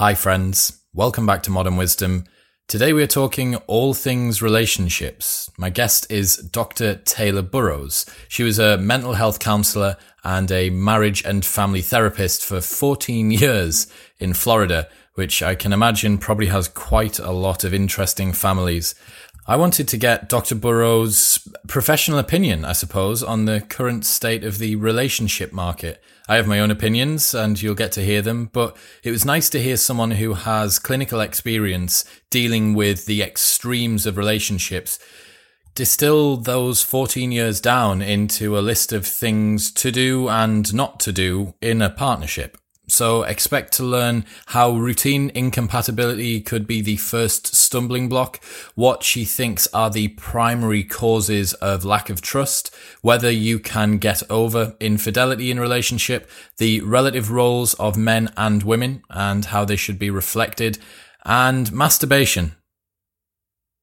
Hi, friends. Welcome back to Modern Wisdom. Today we are talking all things relationships. My guest is Dr. Taylor Burrowes. She was a mental health counselor and a marriage and family therapist for 14 years in Florida, which I can imagine probably has quite a lot of interesting families. I wanted to get Dr. Burrowes' professional opinion, I suppose, on the current state of the relationship market. I have my own opinions and you'll get to hear them, but it was nice to hear someone who has clinical experience dealing with the extremes of relationships distill those 14 years down into a list of things to do and not to do in a partnership. So expect to learn how routine incompatibility could be the first stumbling block, what she thinks are the primary causes of lack of trust, whether you can get over infidelity in relationship, the relative roles of men and women and how they should be reflected, and masturbation.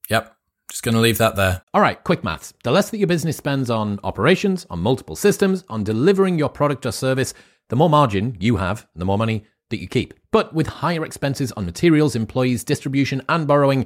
Yep. Just going to leave that there. All right, quick maths. The less that your business spends on operations, on multiple systems, on delivering your product or service, the more margin you have, the more money that you keep. But with higher expenses on materials, employees, distribution, and borrowing,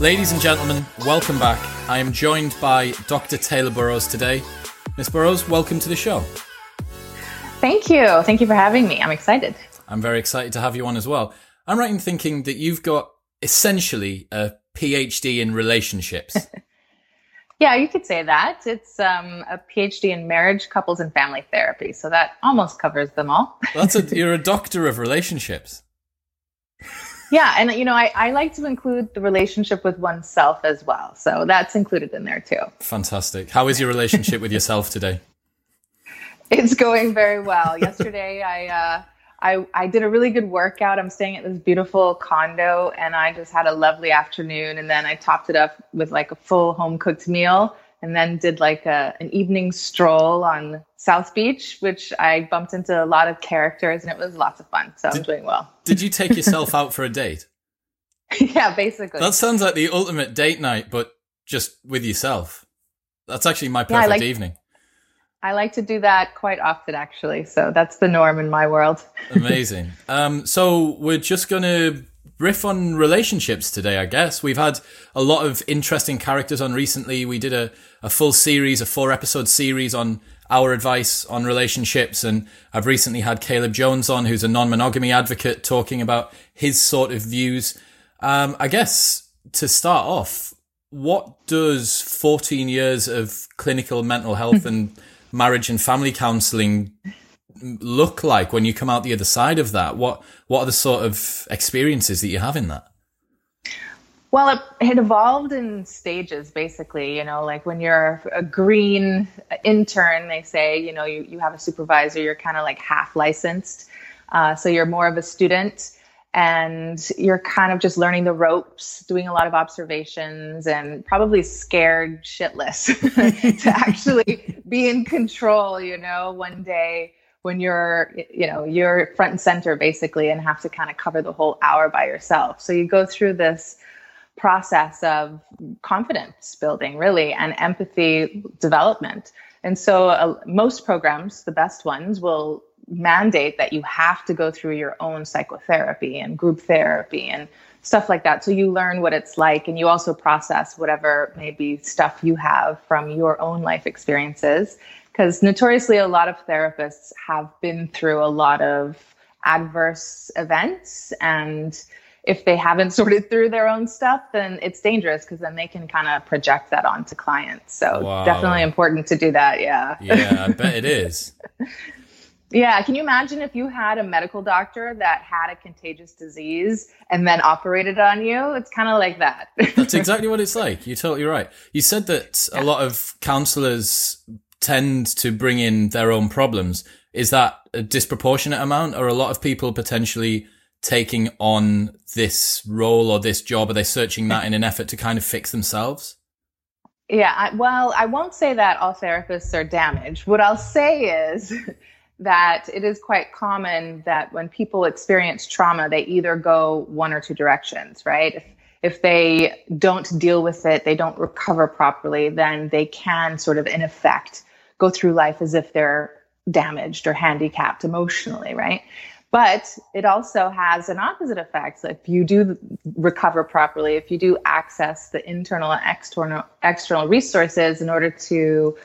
Ladies and gentlemen, welcome back. I am joined by Dr. Taylor Burrowes today. Miss Burrowes, welcome to the show. Thank you. Thank you for having me. I'm excited. I'm very excited to have you on as well. I'm right in thinking that you've got essentially a PhD in relationships. yeah, you could say that. It's um, a PhD in marriage, couples, and family therapy. So that almost covers them all. That's a, you're a doctor of relationships yeah and you know I, I like to include the relationship with oneself as well. So that's included in there too. Fantastic. How is your relationship with yourself today? It's going very well. Yesterday i uh, I, I did a really good workout. I'm staying at this beautiful condo and I just had a lovely afternoon. And then I topped it up with like a full home cooked meal and then did like a, an evening stroll on South Beach, which I bumped into a lot of characters and it was lots of fun. So did, I'm doing well. did you take yourself out for a date? yeah, basically. That sounds like the ultimate date night, but just with yourself. That's actually my perfect yeah, I like, evening. I like to do that quite often, actually. So that's the norm in my world. Amazing. Um, so we're just going to riff on relationships today, I guess. We've had a lot of interesting characters on recently. We did a, a full series, a four episode series on our advice on relationships. And I've recently had Caleb Jones on, who's a non monogamy advocate, talking about his sort of views. Um, I guess to start off, what does 14 years of clinical mental health and marriage and family counseling look like when you come out the other side of that? What what are the sort of experiences that you have in that? Well, it, it, evolved in stages, basically. You know, like when you're a green intern, they say, you know, you, you have a supervisor, you're kind of like half licensed. Uh, so you're more of a student and you're kind of just learning the ropes, doing a lot of observations, and probably scared shitless to actually be in control, you know, one day when you're you know you're front and center basically and have to kind of cover the whole hour by yourself. So you go through this process of confidence building really and empathy development. And so uh, most programs the best ones will mandate that you have to go through your own psychotherapy and group therapy and stuff like that. So you learn what it's like and you also process whatever maybe stuff you have from your own life experiences because notoriously a lot of therapists have been through a lot of adverse events and if they haven't sorted through their own stuff then it's dangerous because then they can kind of project that onto clients. So wow. definitely important to do that yeah. Yeah i bet it is. Yeah can you imagine if you had a medical doctor that had a contagious disease and then operated on you? It's kind of like that. That's exactly what it's like. You're totally right. You said that yeah. a lot of counselors tend to bring in their own problems. Is that a disproportionate amount? Or a lot of people potentially taking on this role or this job? Are they searching that in an effort to kind of fix themselves? Yeah, I, well, I won't say that all therapists are damaged. What I'll say is that it is quite common that when people experience trauma, they either go one or two directions, right? If, if they don't deal with it, they don't recover properly, then they can sort of, in effect, go through life as if they're damaged or handicapped emotionally, right? But it also has an opposite effect. So if you do recover properly, if you do access the internal and external external resources in order to,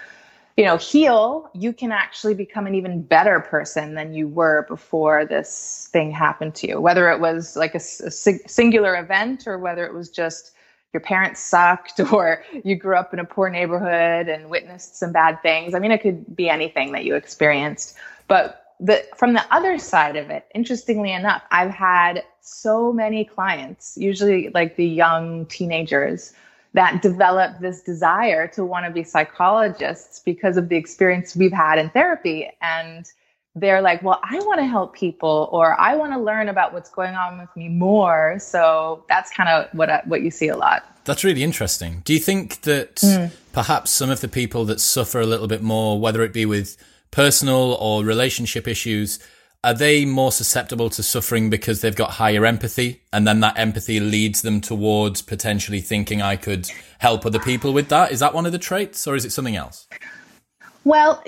you know, heal, you can actually become an even better person than you were before this thing happened to you. Whether it was like a, a singular event or whether it was just your parents sucked or you grew up in a poor neighborhood and witnessed some bad things. I mean, it could be anything that you experienced. But the, from the other side of it, interestingly enough, I've had so many clients, usually like the young teenagers, that develop this desire to want to be psychologists because of the experience we've had in therapy. And they're like, well, I want to help people or I want to learn about what's going on with me more. So that's kind of what, I, what you see a lot. That's really interesting. Do you think that mm. perhaps some of the people that suffer a little bit more, whether it be with personal or relationship issues, are they more susceptible to suffering because they've got higher empathy and then that empathy leads them towards potentially thinking I could help other people with that? Is that one of the traits or is it something else? Well,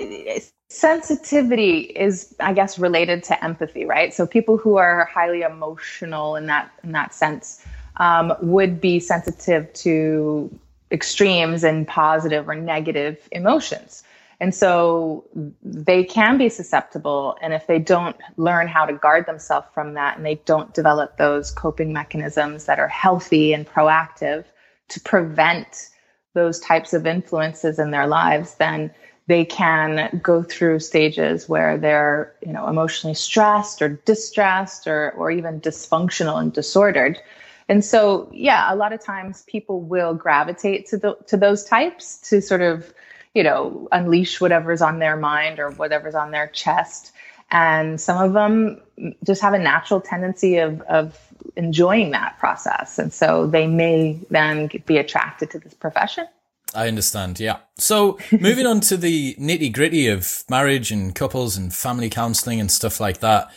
sensitivity is i guess related to empathy right? So people who are highly emotional in that in that sense um, would be sensitive to extremes and positive or negative emotions. And so they can be susceptible and if they don't learn how to guard themselves from that and they don't develop those coping mechanisms that are healthy and proactive to prevent those types of influences in their lives then they can go through stages where they're you know emotionally stressed or distressed or or even dysfunctional and disordered. And so yeah a lot of times people will gravitate to the to those types to sort of you know unleash whatever's on their mind or whatever's on their chest. And some of them just have a natural tendency of of enjoying that process. And so they may then be attracted to this profession I understand. Yeah. So moving on to the nitty gritty of marriage and couples and family counseling and stuff like that.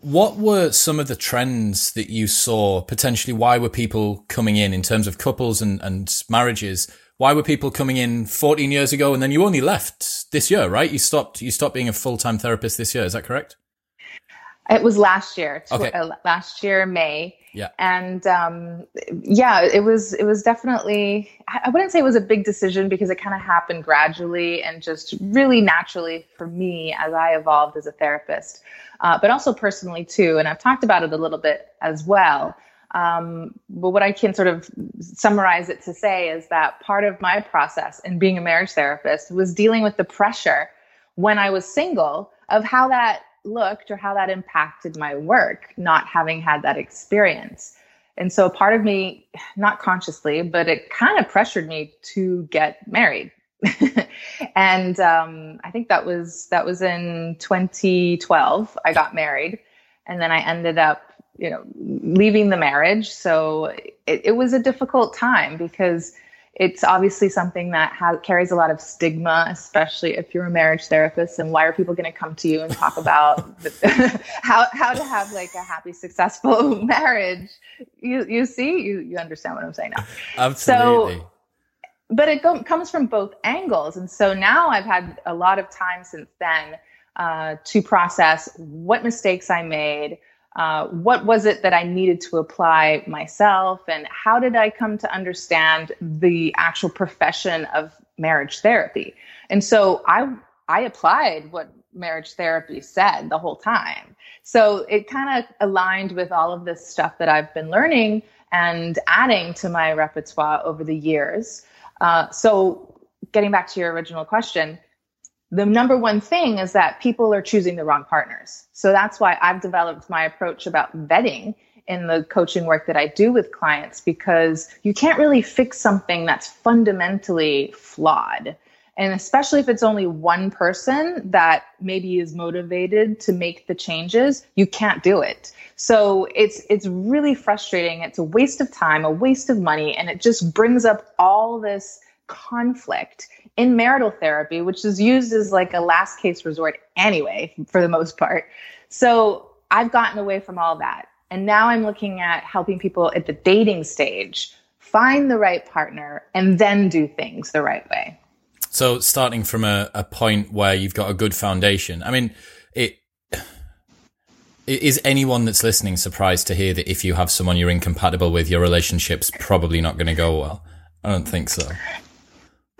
what were some of the trends that you saw potentially? Why were people coming in in terms of couples and, and marriages? Why were people coming in 14 years ago and then you only left this year, right? You stopped, you stopped being a full-time therapist this year. Is that correct? It was last year, okay. Uh, last year, May. Yeah. And um, yeah, it was it was definitely I wouldn't say it was a big decision because it kind of happened gradually and just really naturally for me as I evolved as a therapist, uh, but also personally too. And I've talked about it a little bit as well. Um, but what I can sort of summarize it to say is that part of my process in being a marriage therapist was dealing with the pressure when I was single of how that looked or how that impacted my work, not having had that experience. And so part of me, not consciously, but it kind of pressured me to get married. and um, I think that was that was in 2012. I got married, and then I ended up, you know, leaving the marriage. So it, it was a difficult time because it's obviously something that has, carries a lot of stigma, especially if you're a marriage therapist. And why are people going to come to you and talk about the, how how to have like a happy, successful marriage? You you see, you you understand what I'm saying now. Absolutely. So, but it go, comes from both angles, and so now I've had a lot of time since then uh, to process what mistakes I made uh, what was it that I needed to apply myself, and how did I come to understand the actual profession of marriage therapy? And so I I applied what marriage therapy said the whole time. So it kind of aligned with all of this stuff that I've been learning and adding to my repertoire over the years. Uh, so getting back to your original question, the number one thing is that people are choosing the wrong partners. So that's why I've developed my approach about vetting in the coaching work that I do with clients because you can't really fix something that's fundamentally flawed. And especially if it's only one person that maybe is motivated to make the changes, you can't do it. So it's it's really frustrating. It's a waste of time, a waste of money, and it just brings up all this conflict in marital therapy, which is used as like a last case resort anyway, for the most part. So I've gotten away from all that. And now I'm looking at helping people at the dating stage find the right partner and then do things the right way. So starting from a, a point where you've got a good foundation. I mean, it is anyone that's listening surprised to hear that if you have someone you're incompatible with, your relationship's probably not going to go well? I don't think so.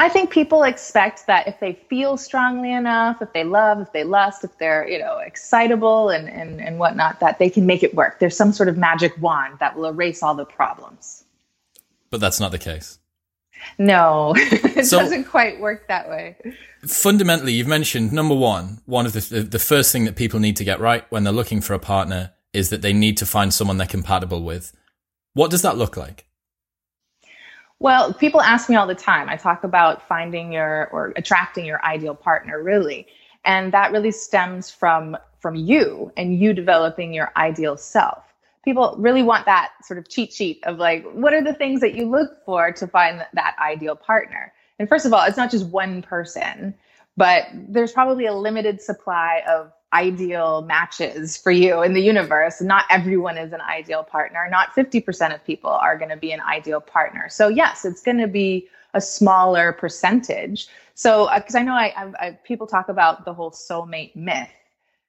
I think people expect that if they feel strongly enough, if they love, if they lust, if they're, you know, excitable and, and, and whatnot, that they can make it work. There's some sort of magic wand that will erase all the problems. But that's not the case. No, it so, doesn't quite work that way. Fundamentally, you've mentioned number one, one of the, the first thing that people need to get right when they're looking for a partner is that they need to find someone they're compatible with. What does that look like? Well, people ask me all the time. I talk about finding your or attracting your ideal partner, really. And that really stems from from you and you developing your ideal self. People really want that sort of cheat sheet of like, what are the things that you look for to find that ideal partner? And first of all, it's not just one person, but there's probably a limited supply of ideal matches for you in the universe. Not everyone is an ideal partner. Not 50% of people are going to be an ideal partner. So, yes, it's going to be a smaller percentage. So, because uh, I know I, I, I, people talk about the whole soulmate myth.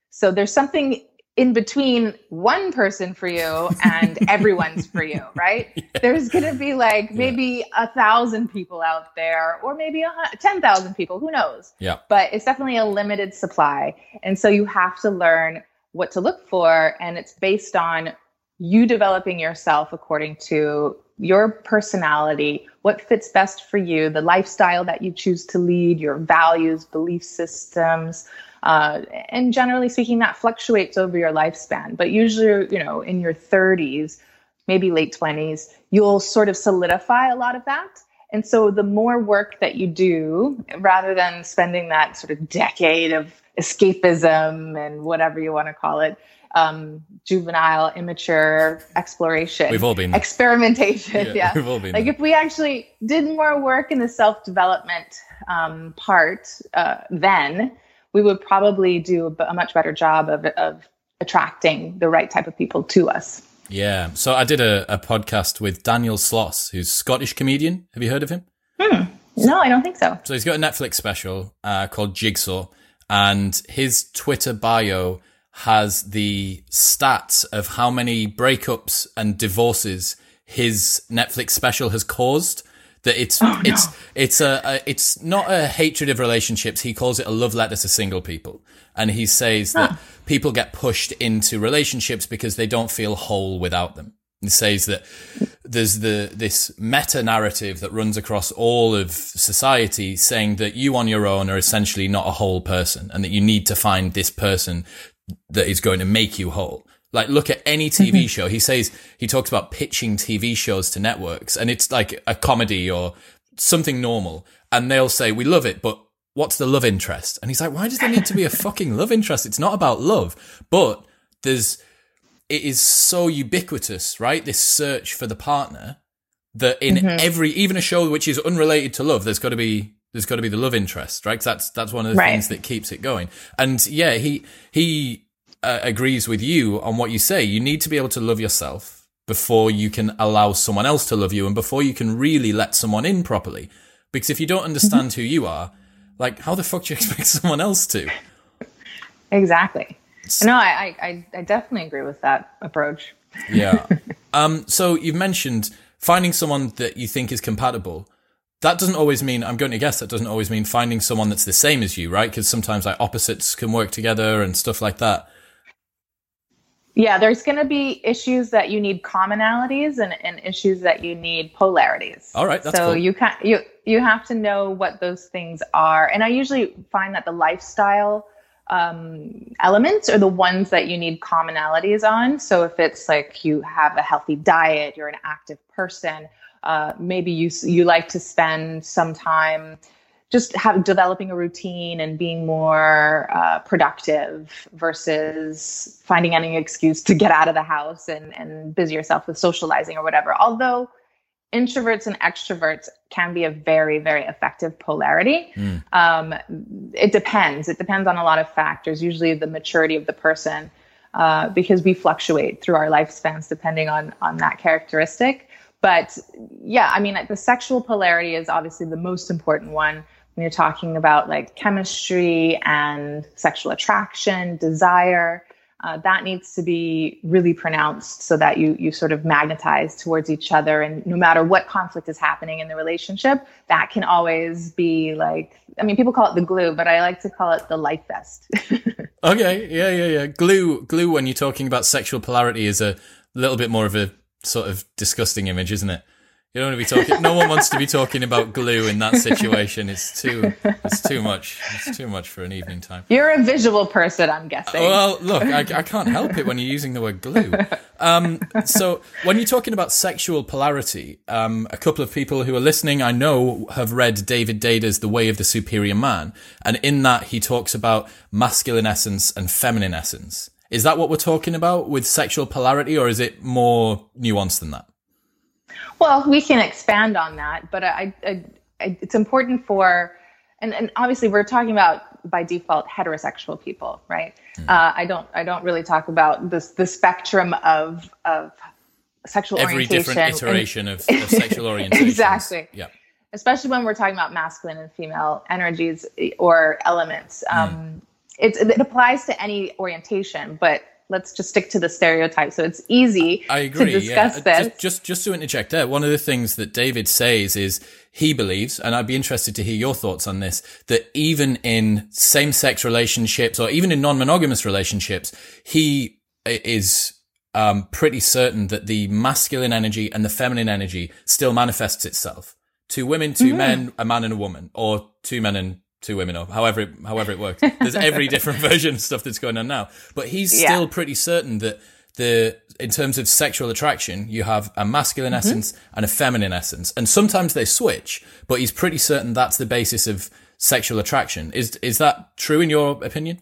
So, there's something in between one person for you and everyone's for you, right? Yeah. There's going to be like maybe yeah. a thousand people out there, or maybe a, 10,000 people, who knows? Yeah. But it's definitely a limited supply. And so you have to learn what to look for. And it's based on you developing yourself according to your personality, what fits best for you, the lifestyle that you choose to lead, your values, belief systems, uh, and generally speaking, that fluctuates over your lifespan. But usually, you know, in your 30s, maybe late 20s, you'll sort of solidify a lot of that. And so the more work that you do, rather than spending that sort of decade of escapism and whatever you want to call it, um, juvenile, immature exploration. We've all been experimentation. Yeah, yeah. we've all been. Like there. if we actually did more work in the self development um, part, uh, then we would probably do a much better job of, of attracting the right type of people to us. Yeah. So I did a, a podcast with Daniel Sloss, who's Scottish comedian. Have you heard of him? Hmm. No, I don't think so. So he's got a Netflix special uh, called Jigsaw, and his Twitter bio has the stats of how many breakups and divorces his Netflix special has caused that it's oh, no. it's it's a, a, it's not a hatred of relationships. He calls it a love letter to single people, and he says huh. that people get pushed into relationships because they don't feel whole without them. He says that there's the this meta narrative that runs across all of society, saying that you on your own are essentially not a whole person, and that you need to find this person that is going to make you whole. Like, look at any TV mm-hmm. show. He says, he talks about pitching TV shows to networks and it's like a comedy or something normal. And they'll say, we love it, but what's the love interest? And he's like, why does there need to be a fucking love interest? It's not about love, but there's, it is so ubiquitous, right? This search for the partner that in mm-hmm. every, even a show which is unrelated to love, there's got to be, there's got to be the love interest, right? that's, that's one of the right. things that keeps it going. And yeah, he, he, uh, agrees with you on what you say. You need to be able to love yourself before you can allow someone else to love you and before you can really let someone in properly. Because if you don't understand who you are, like how the fuck do you expect someone else to? Exactly. No, I, I, I definitely agree with that approach. yeah. Um, so you've mentioned finding someone that you think is compatible. that doesn't always mean, I'm going to guess that doesn't always mean finding someone that's the same as you, right? Because sometimes like opposites can work together and stuff like that. Yeah, there's going to be issues that you need commonalities and, and issues that you need polarities. All right, that's so cool. you can you you have to know what those things are. And I usually find that the lifestyle um, elements are the ones that you need commonalities on. So if it's like you have a healthy diet, you're an active person, uh, maybe you you like to spend some time just have developing a routine and being more uh, productive versus finding any excuse to get out of the house and, and busy yourself with socializing or whatever. Although introverts and extroverts can be a very, very effective polarity. Mm. Um, it depends. It depends on a lot of factors, usually the maturity of the person, uh, because we fluctuate through our lifespans depending on, on that characteristic. But yeah, I mean, the sexual polarity is obviously the most important one you're talking about like chemistry and sexual attraction, desire, uh, that needs to be really pronounced so that you you sort of magnetize towards each other. And no matter what conflict is happening in the relationship that can always be like i mean people call it the glue but i like to call it the life vest. Okay. Yeah yeah yeah. Glue glue when you're talking about sexual polarity is a little bit more of a sort of disgusting image isn't it you don't want to be talking. No one wants to be talking about glue in that situation. It's too. It's too much. It's too much for an evening time. You're a visual person, I'm guessing. Well, look, I, I can't help it when you're using the word glue. Um, so when you're talking about sexual polarity, um, a couple of people who are listening, I know, have read David Deida's The Way of the Superior Man, and in that he talks about masculine essence and feminine essence. Is that what we're talking about with sexual polarity, or is it more nuanced than that? Well, we can expand on that, but I, I, I, it's important for, and, and obviously we're talking about by default heterosexual people, right? Mm. Uh, I don't, I don't really talk about this the spectrum of of sexual Every orientation. different iteration and, of, of sexual orientation. exactly. Yeah. Especially when we're talking about masculine and female energies or elements. Mm. Um, it, it applies to any orientation, but let's just stick to the stereotype. So it's easy I agree, to discuss yeah. this. Just, just, just to interject there, one of the things that David says is he believes, and I'd be interested to hear your thoughts on this, that even in same-sex relationships or even in non-monogamous relationships, he is um, pretty certain that the masculine energy and the feminine energy still manifests itself. Two women, 2 mm-hmm. men, a man and a woman, or two men and two women or however it, however it works. There's every different version of stuff that's going on now. But he's yeah. still pretty certain that the in terms of sexual attraction, you have a masculine mm-hmm. essence and a feminine essence. And sometimes they switch, but he's pretty certain that's the basis of sexual attraction. Is is that true in your opinion?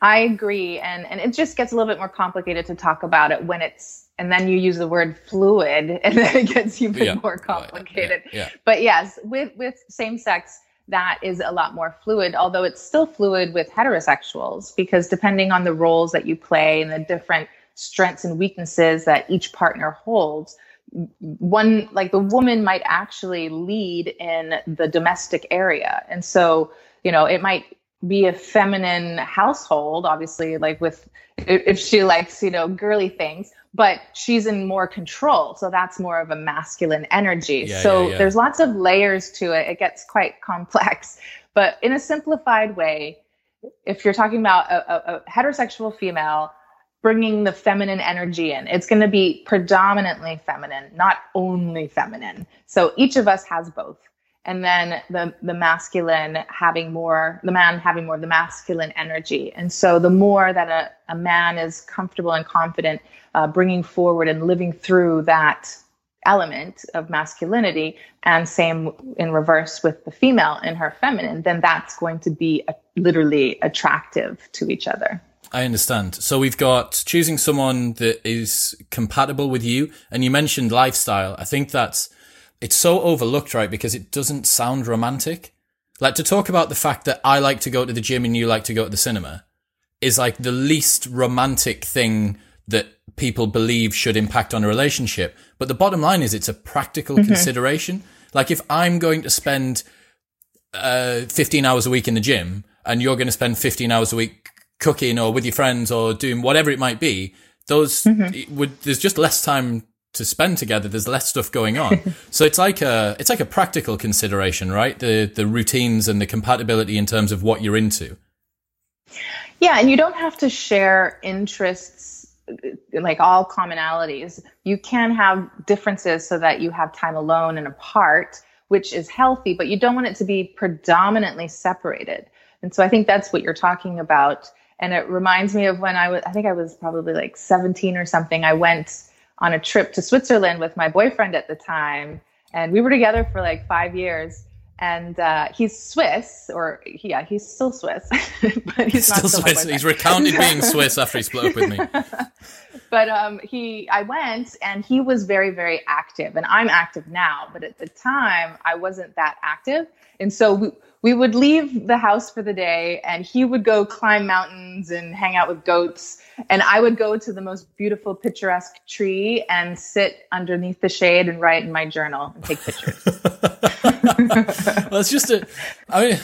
I agree. And and it just gets a little bit more complicated to talk about it when it's and then you use the word fluid and then it gets even yeah. more complicated. Yeah. Yeah. But yes, with with same sex that is a lot more fluid, although it's still fluid with heterosexuals because depending on the roles that you play and the different strengths and weaknesses that each partner holds, one like the woman might actually lead in the domestic area. And so, you know, it might be a feminine household, obviously, like with if she likes, you know, girly things, but she's in more control. So that's more of a masculine energy. Yeah, so yeah, yeah. there's lots of layers to it. It gets quite complex. But in a simplified way, if you're talking about a, a, a heterosexual female bringing the feminine energy in, it's going to be predominantly feminine, not only feminine. So each of us has both and then the the masculine having more the man having more of the masculine energy and so the more that a, a man is comfortable and confident uh, bringing forward and living through that element of masculinity and same in reverse with the female in her feminine then that's going to be a, literally attractive to each other I understand. So we've got choosing someone that is compatible with you. And you mentioned lifestyle. I think that's it's so overlooked, right? Because it doesn't sound romantic. Like to talk about the fact that I like to go to the gym and you like to go to the cinema is like the least romantic thing that people believe should impact on a relationship. But the bottom line is it's a practical mm-hmm. consideration. Like if I'm going to spend uh, 15 hours a week in the gym and you're going to spend 15 hours a week cooking or with your friends or doing whatever it might be, those mm-hmm. would, there's just less time to spend together, there's less stuff going on. so it's like a it's like a practical consideration, right? The the routines and the compatibility in terms of what you're into. Yeah, and you don't have to share interests like all commonalities. You can have differences so that you have time alone and apart, which is healthy, but you don't want it to be predominantly separated. And so I think that's what you're talking about. And it reminds me of when I was, I think I was probably like 17 or something. I went on a trip to Switzerland with my boyfriend at the time. And we were together for like five years. And uh, he's Swiss, or yeah, he's still Swiss, but he's still not Swiss. He's recounted being Swiss after he split up with me. but um, he, I went, and he was very, very active, and I'm active now. But at the time, I wasn't that active, and so we, we would leave the house for the day and he would go climb mountains and hang out with goats. And i would go to the most beautiful picturesque tree and sit underneath the shade and write in my journal and take pictures. Well it's just a i mean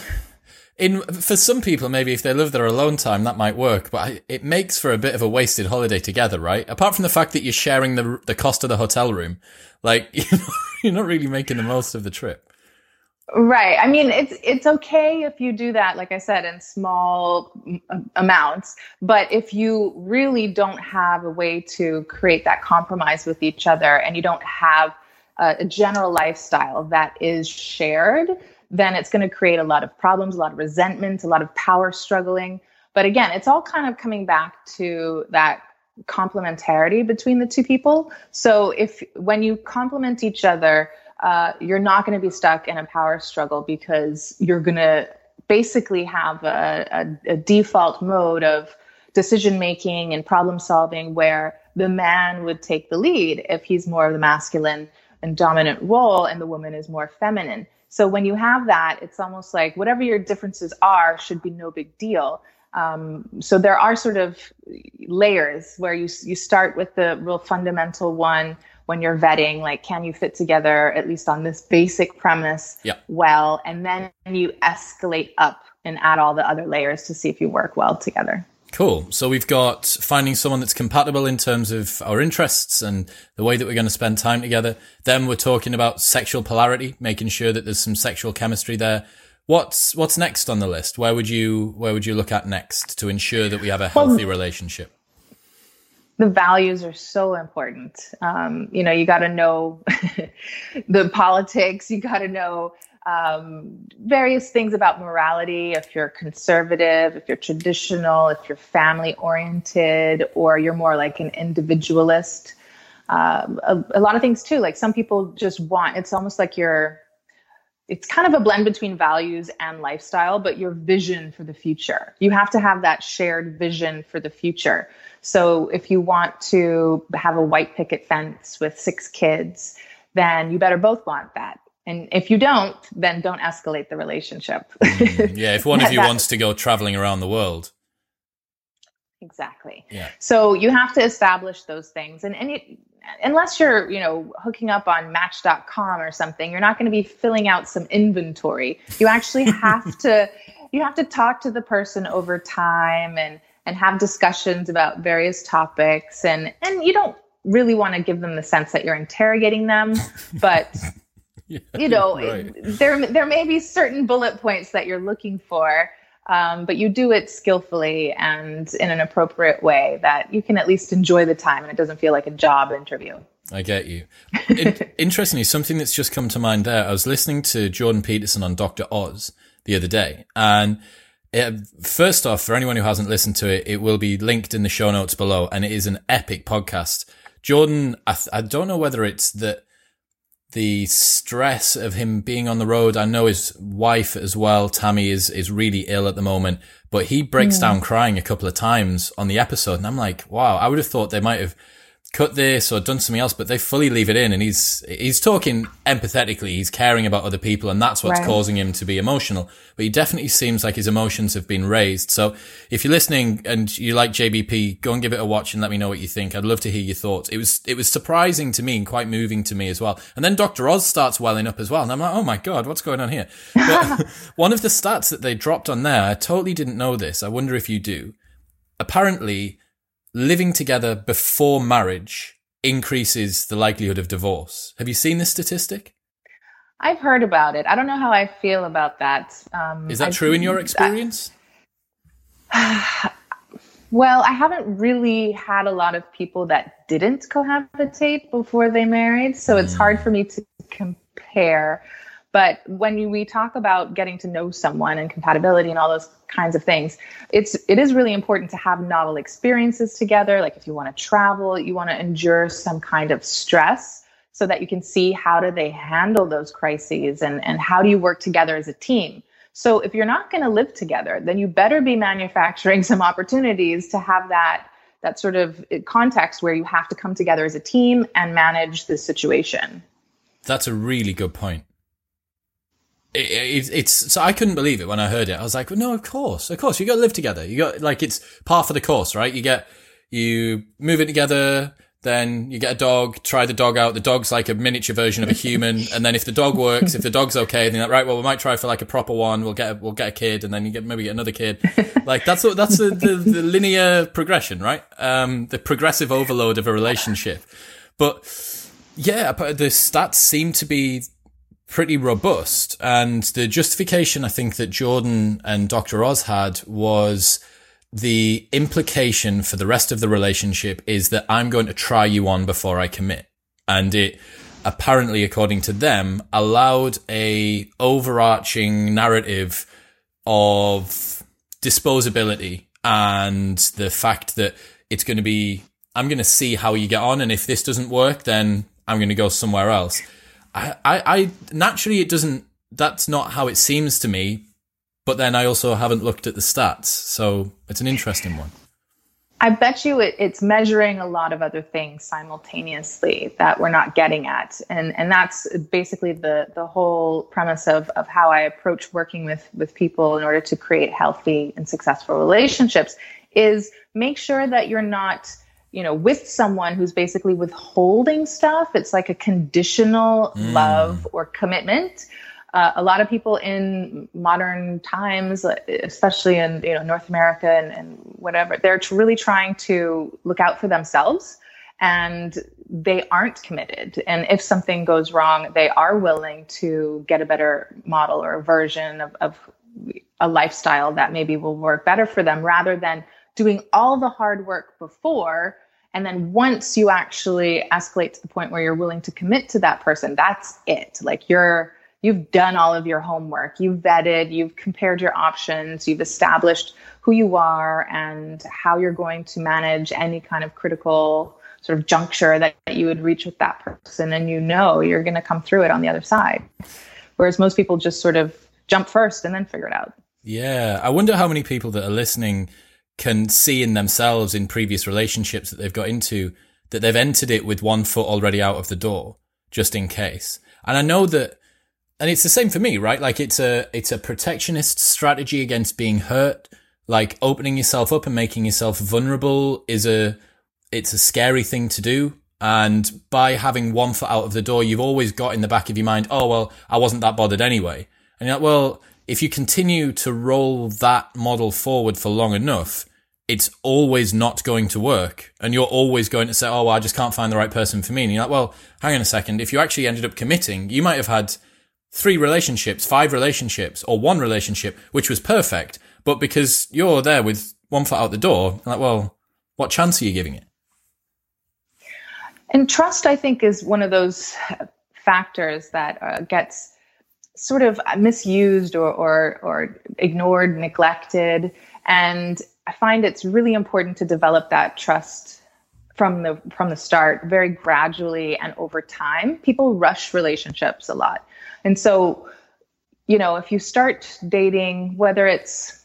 in for some people maybe if they live their alone time that might work but it makes for a bit of a wasted holiday together right? Apart from the fact that you're sharing the the cost of the hotel room. Like you're not really making the most of the trip Right. I mean, it's it's okay if you do that, like I said, in small amounts. But if you really don't have a way to create that compromise with each other, and you don't have a, a general lifestyle that is shared, then it's going to create a lot of problems, a lot of resentment, a lot of power struggling. But again, it's all kind of coming back to that complementarity between the two people. So if when you complement each other uh, you're not going to be stuck in a power struggle because you're going to basically have a, a, a default mode of decision making and problem solving where the man would take the lead if he's more of the masculine and dominant role and the woman is more feminine. So when you have that, it's almost like whatever your differences are should be no big deal. Um, so there are sort of layers where you you start with the real fundamental one when you're vetting like can you fit together at least on this basic premise yeah. well and then you escalate up and add all the other layers to see if you work well together Cool. So we've got finding someone that's compatible in terms of our interests and the way that we're going to spend time together. Then we're talking about sexual polarity, making sure that there's some sexual chemistry there. What's what's next on the list? Where would you where would you look at next to ensure that we have a healthy well, relationship? The values are so important. Um, you know, you got to know the politics. You got to know um, various things about morality. If you're conservative, if you're traditional, if you're family oriented, or you're more like an individualist. Um, a, a lot of things too. Like some people just want. It's almost like you're it's kind of a blend between values and lifestyle, but your vision for the future. You have to have that shared vision for the future. So if you want to have a white picket fence with six kids, then you better both want that. And if you don't, then don't escalate the relationship. mm, yeah, if one of you wants to go traveling around the world. Exactly. Yeah. So you have to establish those things. And, and it, unless you're, you know, hooking up on match.com or something, you're not going to be filling out some inventory. You actually have to you have to talk to the person over time and and have discussions about various topics and and you don't really want to give them the sense that you're interrogating them but yeah, you know right. there there may be certain bullet points that you're looking for um, but you do it skillfully and in an appropriate way that you can at least enjoy the time and it doesn't feel like a job interview I get you. It, interestingly, something that's just come to mind there. I was listening to Jordan Peterson on Dr. Oz the other day, and it, first off, for anyone who hasn't listened to it, it will be linked in the show notes below, and it is an epic podcast. Jordan, I, th- I don't know whether it's that the stress of him being on the road. I know his wife as well, Tammy, is is really ill at the moment, but he breaks yeah. down crying a couple of times on the episode, and I'm like, wow, I would have thought they might have cut this or done something else, but they fully leave it in. And he's he's talking empathetically. He's caring about other people, and that's what's right. causing him to be emotional. But he definitely seems like his emotions have been raised. So if you're listening and you like JBP, go and give it a watch and let me know what you think. I'd love to hear your thoughts. It was it was surprising to me and quite moving to me as well. And then Dr. Oz starts welling up as well, and I'm like, oh my god, what's going on here? But one of the stats that they dropped on there, I totally didn't know this. I wonder if you do. Apparently living together before marriage increases the likelihood of divorce. Have you seen this statistic? I've heard about it. I don't know how I feel about that. Um, Is that I, true in your experience? Well, I haven't really had a lot of people that didn't cohabitate before they married, so it's hard for me to compare. But when we talk about getting to know someone and compatibility and all those kinds of things, it's it is really important to have novel experiences together. Like if you want to travel, you want to endure some kind of stress so that you can see how do they handle those crises and, and how do you work together as a team. So if you're not going to live together, then you better be manufacturing some opportunities to have that that sort of context where you have to come together as a team and manage the situation. That's a really good point. It, it, it's so I couldn't believe it when I heard it. I was like, well, no, of course, of course, you got to live together. You got like it's par for the course, right? You get you move it together. Then you get a dog, try the dog out. The dog's like a miniature version of a human. And then if the dog works, if the dog's okay, then you're like, right, well, we might try for like a proper one. We'll get, a, we'll get a kid and then you get, maybe get another kid. Like that's what, that's the, the, the linear progression, right? Um, the progressive overload of a relationship. But yeah, the stats seem to be pretty robust. And the justification I think that Jordan and Dr. Oz had was, the implication for the rest of the relationship is that I'm going to try you on before I commit. And it apparently, according to them, allowed a overarching narrative of disposability and the fact that it's going to be, I'm going to see how you get on. And if this doesn't work, then I'm going to go somewhere else. I, I, naturally, it doesn't, that's not how it seems to me but then I also haven't looked at the stats. So it's an interesting one. I bet you it, it's measuring a lot of other things simultaneously that we're not getting at. And, and that's basically the, the whole premise of, of how I approach working with, with people in order to create healthy and successful relationships is make sure that you're not you know with someone who's basically withholding stuff it's like a conditional mm. love or commitment uh, a lot of people in modern times, especially in you know North America and, and whatever, they're really trying to look out for themselves, and they aren't committed. And if something goes wrong, they are willing to get a better model or a version of, of a lifestyle that maybe will work better for them, rather than doing all the hard work before and then once you actually escalate to the point where you're willing to commit to that person, that's it. Like you're you've done all of your homework, you've vetted, you've compared your options, you've established who you are and how you're going to manage any kind of critical sort of juncture that, that you would reach with that person and you know you're going to come through it on the other side. Whereas most people just sort of jump first and then figure it out. Yeah. I wonder how many people that are listening can see in themselves in previous relationships that they've got into that they've entered it with one foot already out of the door just in case and i know that and it's the same for me, right? Like it's a it's a protectionist strategy against being hurt. Like opening yourself up and making yourself vulnerable is a it's a scary thing to do. And by having one foot out of the door, you've always got in the back of your mind, oh well, I wasn't that bothered anyway. And you're like, well, if you continue to roll that model forward for long enough, it's always not going to work. And you're always going to say, oh, well, I just can't find the right person for me. And you're like, well, hang on a second. If you actually ended up committing, you might have had three relationships, five relationships, or one relationship, which was perfect. But because you're there with one foot out the door, like, well, what chance are you giving it? And trust, I think, is one of those factors that uh, gets sort of misused or, or, or ignored, neglected. And I find it's really important to develop that trust from the from the start very gradually and over time people rush relationships a lot and so, you know, if you start dating, whether it's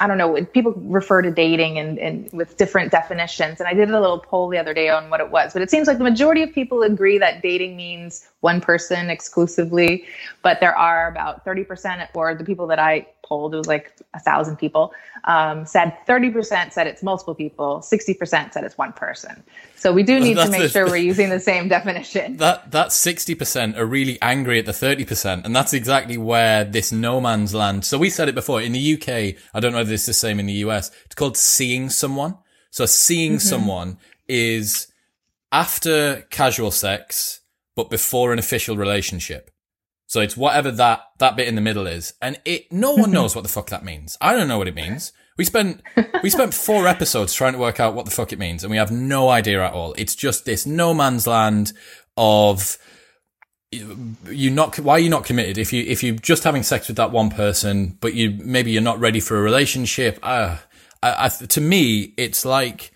I don't know, people refer to dating and, and with different definitions. And I did a little poll the other day on what it was, but it seems like the majority of people agree that dating means one person exclusively. But there are about 30%, or the people that I polled, it was like a thousand people, um, said 30% said it's multiple people, 60% said it's one person. So we do need to make the, sure we're using the same definition. That that 60% are really angry at the 30%, and that's exactly where this no man's land. So we said it before in the UK. I don't know if it's the same in the US. It's called seeing someone. So seeing mm-hmm. someone is after casual sex, but before an official relationship. So it's whatever that, that bit in the middle is. And it, no one knows what the fuck that means. I don't know what it means. We spent, we spent four episodes trying to work out what the fuck it means and we have no idea at all. It's just this no man's land of, you not why are you not committed if you if you're just having sex with that one person but you maybe you're not ready for a relationship uh, I, I, to me it's like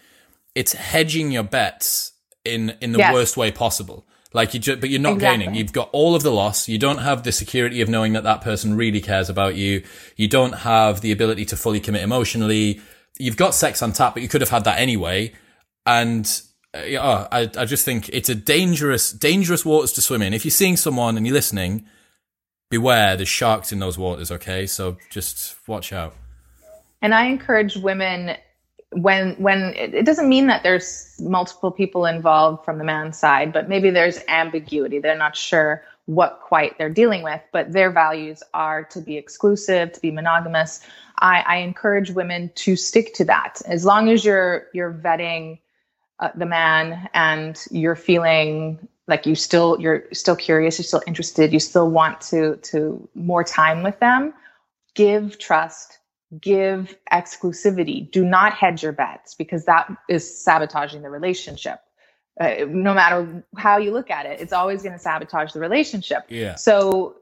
it's hedging your bets in in the yes. worst way possible like you just, but you're not exactly. gaining. You've got all of the loss. You don't have the security of knowing that that person really cares about you. You don't have the ability to fully commit emotionally. You've got sex on tap, but you could have had that anyway. And uh, I, I just think it's a dangerous, dangerous waters to swim in. If you're seeing someone and you're listening, beware. There's sharks in those waters. Okay, so just watch out. And I encourage women when when it doesn't mean that there's multiple people involved from the man's side but maybe there's ambiguity. They're not sure what quite they're dealing with but their values are to be exclusive to be monogamous. I, I encourage women to stick to that. As long as you're you're vetting uh, the man and you're feeling like you still you're still curious you're still interested you still want to to more time with them give trust give exclusivity. Do not hedge your bets because that is sabotaging the relationship. Uh, no matter how you look at it, it's always going to sabotage the relationship. Yeah. So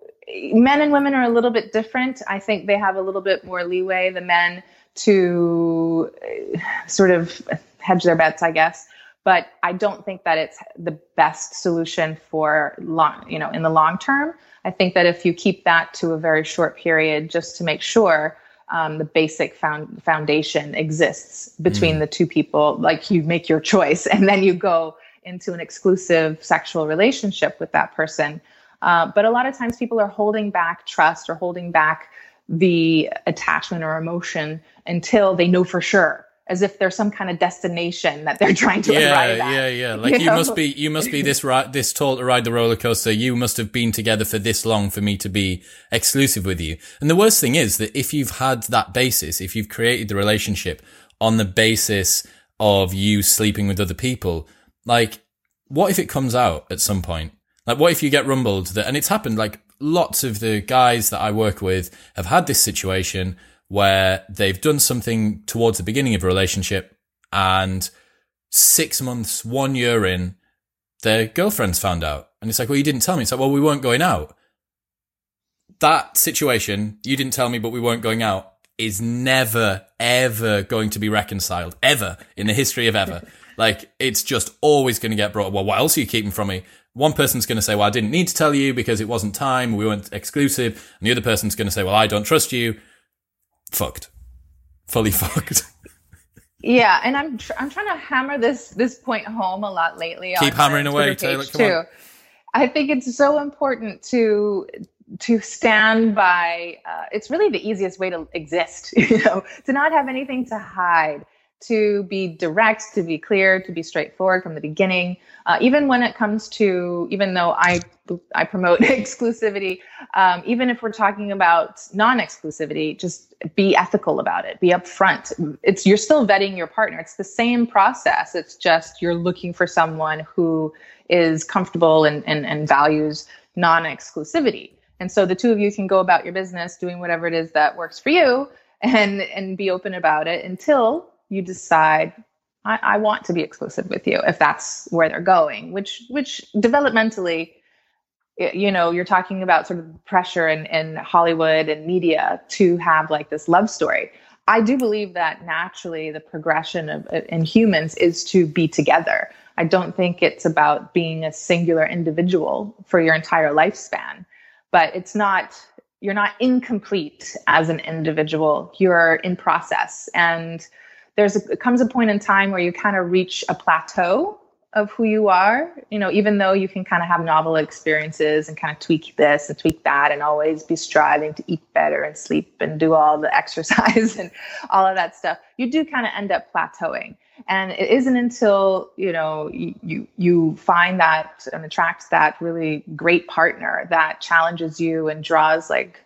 men and women are a little bit different. I think they have a little bit more leeway, the men, to uh, sort of hedge their bets, I guess. But I don't think that it's the best solution for long, you know, in the long term. I think that if you keep that to a very short period just to make sure um, the basic found, foundation exists between mm. the two people. Like you make your choice and then you go into an exclusive sexual relationship with that person. Uh, but a lot of times people are holding back trust or holding back the attachment or emotion until they know for sure as if there's some kind of destination that they're trying to yeah, arrive at. Yeah, yeah, Like you, you must be, you must be this right, this tall to ride the roller coaster. You must have been together for this long for me to be exclusive with you. And the worst thing is that if you've had that basis, if you've created the relationship on the basis of you sleeping with other people, like, what if it comes out at some point? Like, what if you get rumbled that, and it's happened, like, lots of the guys that I work with have had this situation where they've done something towards the beginning of a relationship and six months, one year in, their girlfriend's found out. And it's like, well, you didn't tell me. It's like, well, we weren't going out. That situation, you didn't tell me, but we weren't going out, is never, ever going to be reconciled, ever in the history of ever. like, it's just always going to get brought. Up. Well, what else are you keeping from me? One person's going to say, well, I didn't need to tell you because it wasn't time. We weren't exclusive. And the other person's going to say, well, I don't trust you fucked, fully fucked. Yeah, and I'm tr- I'm trying to hammer this this point home a lot lately. Keep hammering away, Taylor. Come too. on. I think it's so important to to stand by. Uh, it's really the easiest way to exist. You know, to not have anything to hide to be direct, to be clear, to be straightforward from the beginning. Uh, even when it comes to, even though I I promote exclusivity, um, even if we're talking about non-exclusivity, just be ethical about it. Be upfront. It's you're still vetting your partner. It's the same process. It's just you're looking for someone who is comfortable and and, and values non-exclusivity. And so the two of you can go about your business doing whatever it is that works for you and and be open about it until you decide I, I, want to be exclusive with you if that's where they're going which which developmentally you know you're talking about sort of pressure in, in hollywood and media to have like this love story. I do believe that naturally the progression of uh, in humans is to be together. I don't think it's about being a singular individual for your entire lifespan but it's not you're not incomplete as an individual. You're in process. And there's a, comes a point in time where you kind of reach a plateau of who you are you know even though you can kind of have novel experiences and kind of tweak this and tweak that and always be striving to eat better and sleep and do all the exercise and all of that stuff you do kind of end up plateauing. And it isn't until you know you you, find that and attracts that really great partner that challenges you and draws like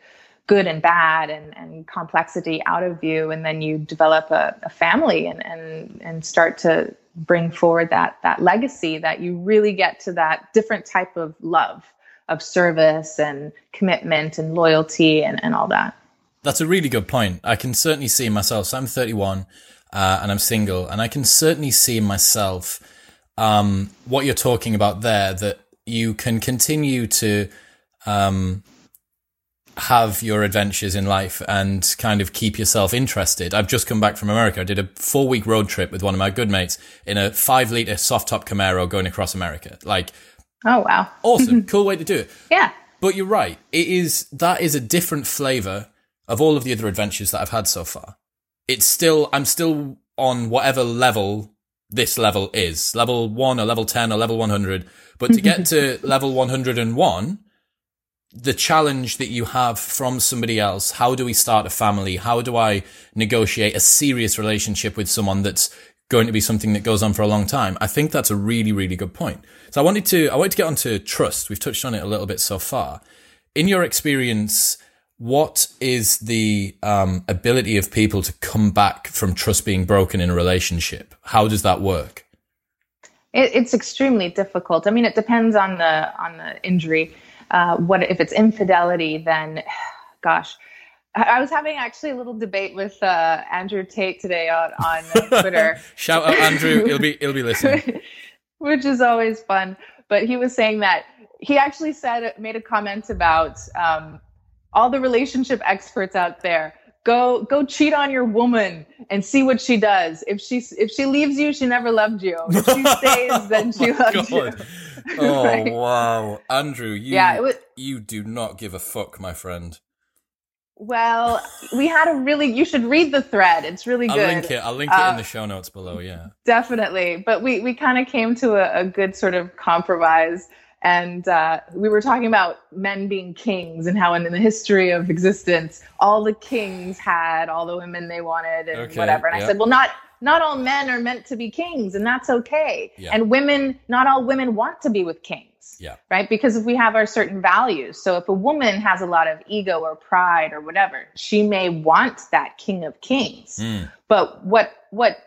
good and bad and, and complexity out of you and then you develop a, a family and, and and start to bring forward that that legacy that you really get to that different type of love of service and commitment and loyalty and, and all that. That's a really good point. I can certainly see myself. So I'm 31 uh, and I'm single, and I can certainly see myself um, what you're talking about there that you can continue to um, have your adventures in life and kind of keep yourself interested. I've just come back from America. I did a four week road trip with one of my good mates in a five liter soft top Camaro going across America. Like, oh wow, awesome, cool way to do it. Yeah, but you're right. It is that is a different flavor of all of the other adventures that I've had so far. It's still I'm still on whatever level this level is level one or level 10 or level 100. But to get to level 101, the challenge that you have from somebody else. How do we start a family? How do I negotiate a serious relationship with someone that's going to be something that goes on for a long time? I think that's a really, really good point. So I wanted to, I wanted to get onto trust. We've touched on it a little bit so far. In your experience, what is the um, ability of people to come back from trust being broken in a relationship? How does that work? It, it's extremely difficult. I mean, it depends on the on the injury. Uh, what if it's infidelity? Then, gosh, I was having actually a little debate with uh, Andrew Tate today on on Twitter. Shout out Andrew! He'll be he'll be listening. Which is always fun. But he was saying that he actually said made a comment about um, all the relationship experts out there go go cheat on your woman and see what she does if she if she leaves you she never loved you if she stays then she oh loves you oh right? wow. Andrew you yeah, was, you do not give a fuck my friend. Well we had a really you should read the thread. It's really good i'll link it i'll link it in uh, the show notes below yeah. definitely. But we we kind of came to a, a good sort of compromise and uh, we were talking about men being kings and how in, in, the history of existence all the kings had all the women they wanted and okay, whatever. And yep. i said well not not all men are meant to be kings and that's okay and women not all women want to be with kings yeah. right because if we have our certain values so if a woman has a lot of ego or pride or whatever she may want that king of kings mm. but what what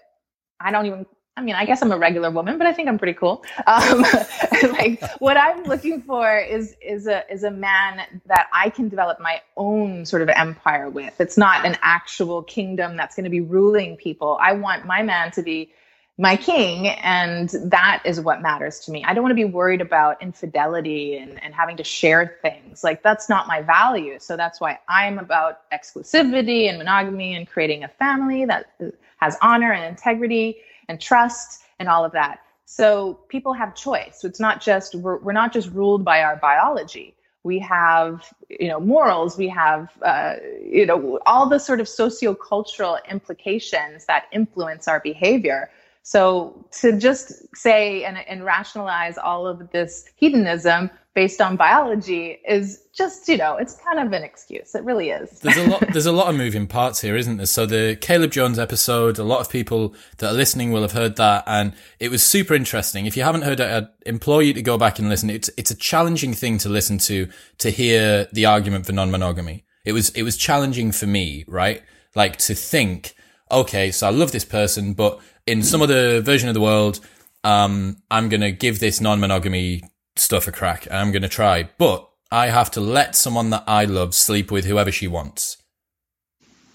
i don't even I mean, I guess I'm a regular woman, but I think I'm pretty cool. Um, like what I'm looking for is is a is a man that I can develop my own sort of empire with. It's not an actual kingdom that's going to be ruling people. I want my man to be my king, and that is what matters to me. I don't want to be worried about infidelity and, and having to share things. Like that's not my value. So that's why I'm about exclusivity and monogamy and creating a family that has honor and integrity and trust and all of that. So people have choice. So it's not just we're, we're not just ruled by our biology. We have you know morals. We have uh, you know all the sort of sociocultural implications that influence our behavior. So to just say and, and rationalize all of this hedonism based on biology is just you know it's kind of an excuse. It really is. There's a lot there's a lot of moving parts here isn't there? So the caleb jones episode a lot of people that are listening will have heard that and it was super interesting. If you haven't heard it i implore you to go back and listen. It's it's a challenging thing to listen to to hear the argument for non-monogamy. It was it was challenging for me right? Like to think okay so i love this person but in some other version of the world um, i'm going to give this non-monogamy stuff a crack I'm going to try, but I have to let someone that I love sleep with whoever she wants.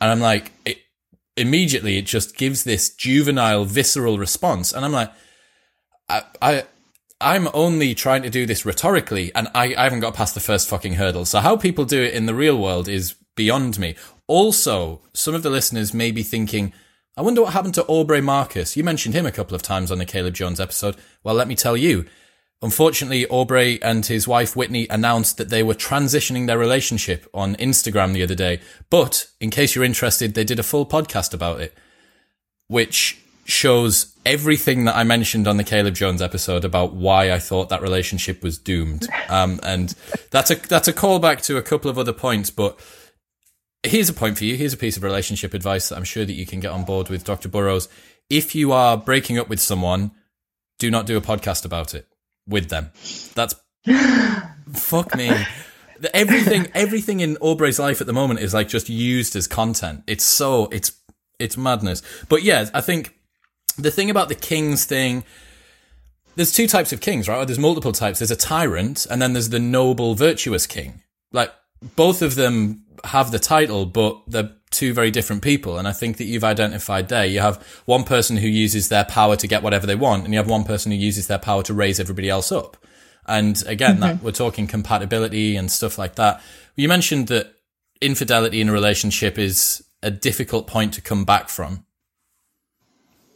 And I'm like, it, immediately it just gives this juvenile, visceral response. And I'm like, I, I, I'm only trying to do this rhetorically and I, I haven't got past the first fucking hurdle. So how people do it in the real world is beyond me. Also, some of the listeners may be thinking, I wonder what happened to Aubrey Marcus. You mentioned him a couple of times on the Caleb Jones episode. Well, let me tell you, Unfortunately, Aubrey and his wife Whitney announced that they were transitioning their relationship on Instagram the other day. But in case you're interested, they did a full podcast about it, which shows everything that I mentioned on the Caleb Jones episode about why I thought that relationship was doomed. Um, and that's a that's a callback to a couple of other points, but here's a point for you. Here's a piece of relationship advice that I'm sure that you can get on board with Dr. Burrowes. If you are breaking up with someone, do not do a podcast about it with them. That's fuck me. Everything, everything in Aubrey's life at the moment is like just used as content. It's so, it's, it's madness. But yeah, I think the thing about the kings thing, there's two types of kings, right? There's multiple types. There's a tyrant, and then there's the noble, virtuous king. Like both of them have the title, but they're two very different people. And I think that you've identified there. You have one person who uses their power to get whatever they want, and you have one person who uses their power to raise everybody else up. And again, mm-hmm. that we're talking compatibility and stuff like that. You mentioned that infidelity in a relationship is a difficult point to come back from.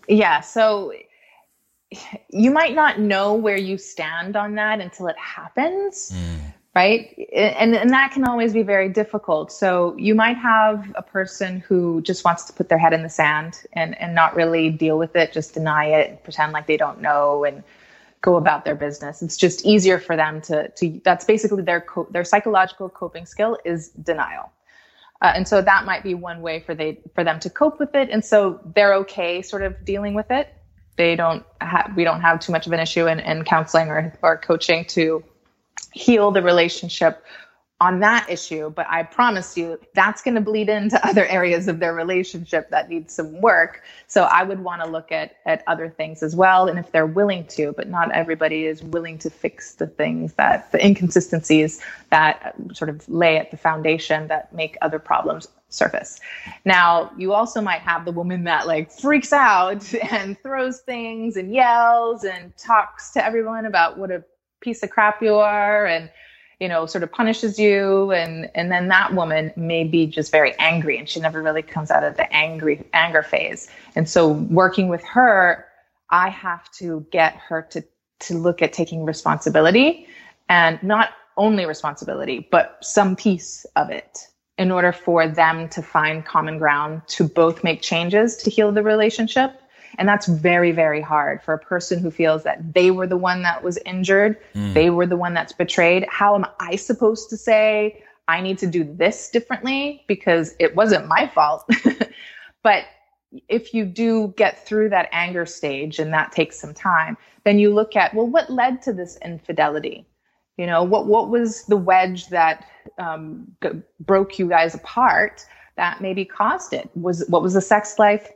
Yeah. So you might not know where you stand on that until it happens. Mm. Right. And, and that can always be very difficult. So you might have a person who just wants to put their head in the sand and, and not really deal with it, just deny it, pretend like they don't know and go about their business. It's just easier for them to, to that's basically their, co- their psychological coping skill is denial. Uh, and so that might be one way for they for them to cope with it. And so they're okay sort of dealing with it. They don't have we don't have too much of an issue in, in counseling or, or coaching to heal the relationship on that issue, but I promise you that's going to bleed into other areas of their relationship that need some work. So I would want to look at at other things as well, and if they're willing to, but not everybody is willing to fix the things that the inconsistencies that um, sort of lay at the foundation that make other problems surface. Now, you also might have the woman that like freaks out and throws things and yells and talks to everyone about what a piece of crap you are and you know, sort of punishes you and and then that woman may be just very angry and she never really comes out of the angry anger phase. And so working with her, I have to get her to to look at taking responsibility and not only responsibility, but some piece of it in order for them to find common ground to both make changes to heal the relationship and that's very, very hard for a person who feels that they were the one that was injured, mm. they were the one that's betrayed. How am I supposed to say, I need to do this differently because it wasn't my fault? but if you do get through that anger stage and that takes some time, then you look at, well, what led to this infidelity? You know, what, what was the wedge that um, g- broke you guys apart that maybe caused it? Was what was the sex life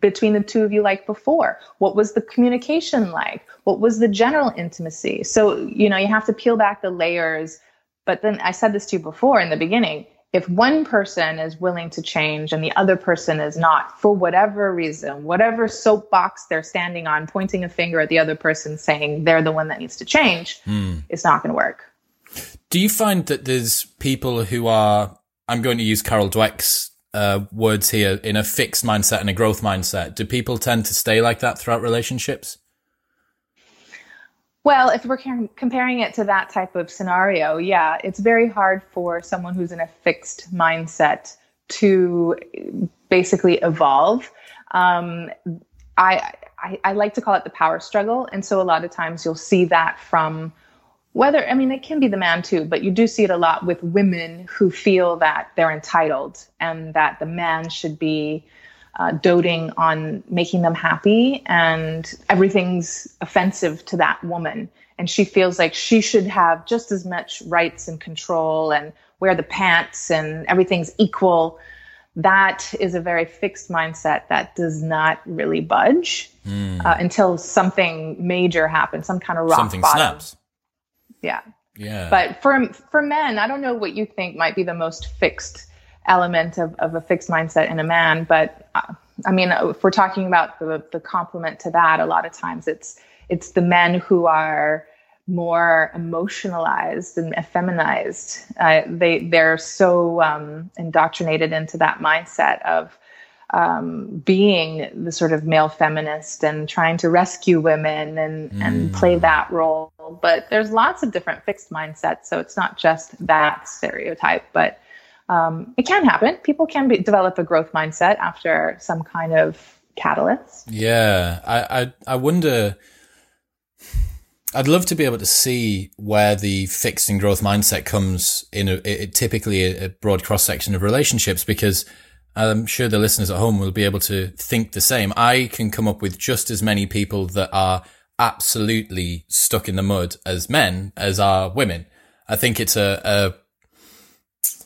between the two of you like before? What was the communication like? What was the general intimacy? So, you know, you have to peel back the layers. But then I said this to you before in the beginning. If one person is willing to change and the other person is not, for whatever reason, whatever soapbox they're standing on, pointing a finger at the other person saying they're the one that needs to change, mm. it's not going to work. Do you find that there's people who are, I'm going to use Carol Dweck's uh, words here in a fixed mindset and a growth mindset. Do people tend to stay like that throughout relationships? Well, if we're comparing it to that type of scenario, yeah, it's very hard for someone who's in a fixed mindset to basically evolve. Um, I, I, I like to call it the power struggle, and so a lot of times you'll see that from whether i mean it can be the man too but you do see it a lot with women who feel that they're entitled and that the man should be uh, doting on making them happy and everything's offensive to that woman and she feels like she should have just as much rights and control and wear the pants and everything's equal that is a very fixed mindset that does not really budge mm. uh, until something major happens some kind of rock something bottom. snaps yeah. Yeah. But for for men, I don't know what you think might be the most fixed element of, of a fixed mindset in a man, but uh, I mean, if we're talking about the the complement to that, a lot of times it's it's the men who are more emotionalized and effeminized. Uh, they they're so um, indoctrinated into that mindset of um, being the sort of male feminist and trying to rescue women and, mm. and play that role. But there's lots of different fixed mindsets. So it's not just that stereotype, but um, it can happen. People can be, develop a growth mindset after some kind of catalyst. Yeah. I, I, I wonder. I'd love to be able to see where the fixed and growth mindset comes in a, typically a, a broad cross section of relationships because I'm sure the listeners at home will be able to think the same. I can come up with just as many people that are absolutely stuck in the mud as men as are women. I think it's a, a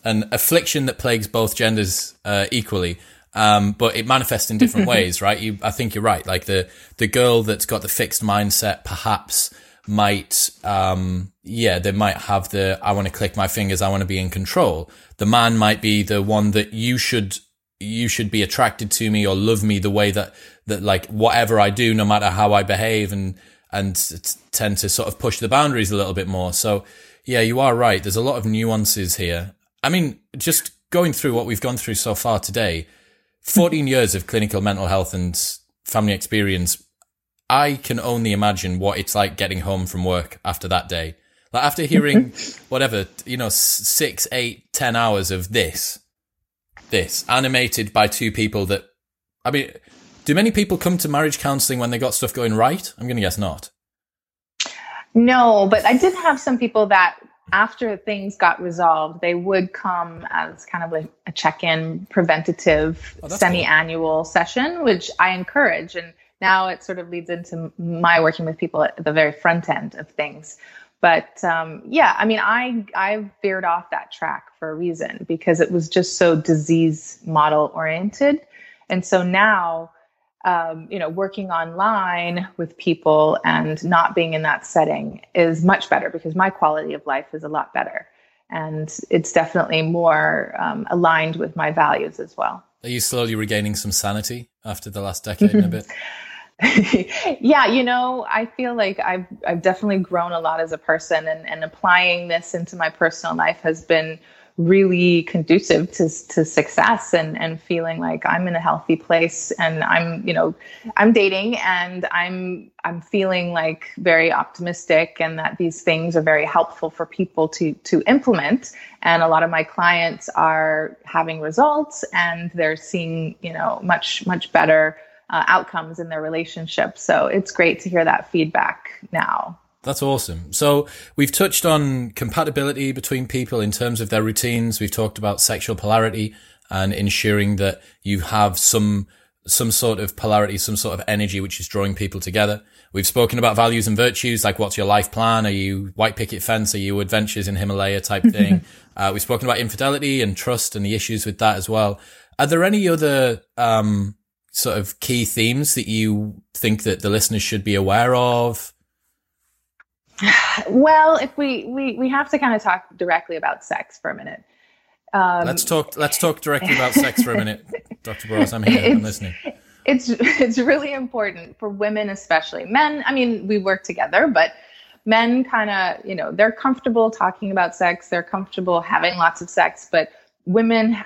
an affliction that plagues both genders uh, equally. Um, but it manifests in different ways, right? You, I think you're right. Like the, the girl that's got the fixed mindset perhaps might, um, yeah, they might have the, I want to click my fingers. I want to be in control. The man might be the one that you should, you should be attracted to me or love me the way that, that like whatever I do, no matter how I behave and, and tend to sort of push the boundaries a little bit more. So yeah, you are right. There's a lot of nuances here. I mean, just going through what we've gone through so far today, 14 years of clinical mental health and family experience I can only imagine what it's like getting home from work after that day. Like after hearing whatever, you know, six, eight, ten hours of this, this animated by two people that, I mean, do many people come to marriage counseling when they got stuff going right? I'm going to guess not. No, but I did have some people that after things got resolved, they would come as kind of like a check-in preventative oh, semi-annual cool. session, which I encourage. And now it sort of leads into my working with people at the very front end of things. But um, yeah, I mean, I I veered off that track for a reason because it was just so disease model oriented, and so now, um, you know, working online with people and not being in that setting is much better because my quality of life is a lot better, and it's definitely more um, aligned with my values as well. Are you slowly regaining some sanity after the last decade and a bit? yeah, you know, I feel like I've I've definitely grown a lot as a person and, and applying this into my personal life has been really conducive to to success and and feeling like I'm in a healthy place and I'm, you know, I'm dating and I'm I'm feeling like very optimistic and that these things are very helpful for people to to implement. And a lot of my clients are having results and they're seeing, you know, much much better uh, outcomes in their relationship. So it's great to hear that feedback now. That's awesome. So we've touched on compatibility between people in terms of their routines. We've talked about sexual polarity and ensuring that you have some some sort of polarity, some sort of energy which is drawing people together. We've spoken about values and virtues, like what's your life plan? Are you white picket fence? Are you adventures in Himalaya type thing? uh, we've spoken about infidelity and trust and the issues with that as well. Are there any other um, sort of key themes that you think that the listeners should be aware of? Well, if we we we have to kind of talk directly about sex for a minute. Um, let's talk. Let's talk directly about sex for a minute, Dr. Burrowes. I'm here. I'm listening. It's it's really important for women, especially men. I mean, we work together, but men kind of you know they're comfortable talking about sex. They're comfortable having lots of sex, but women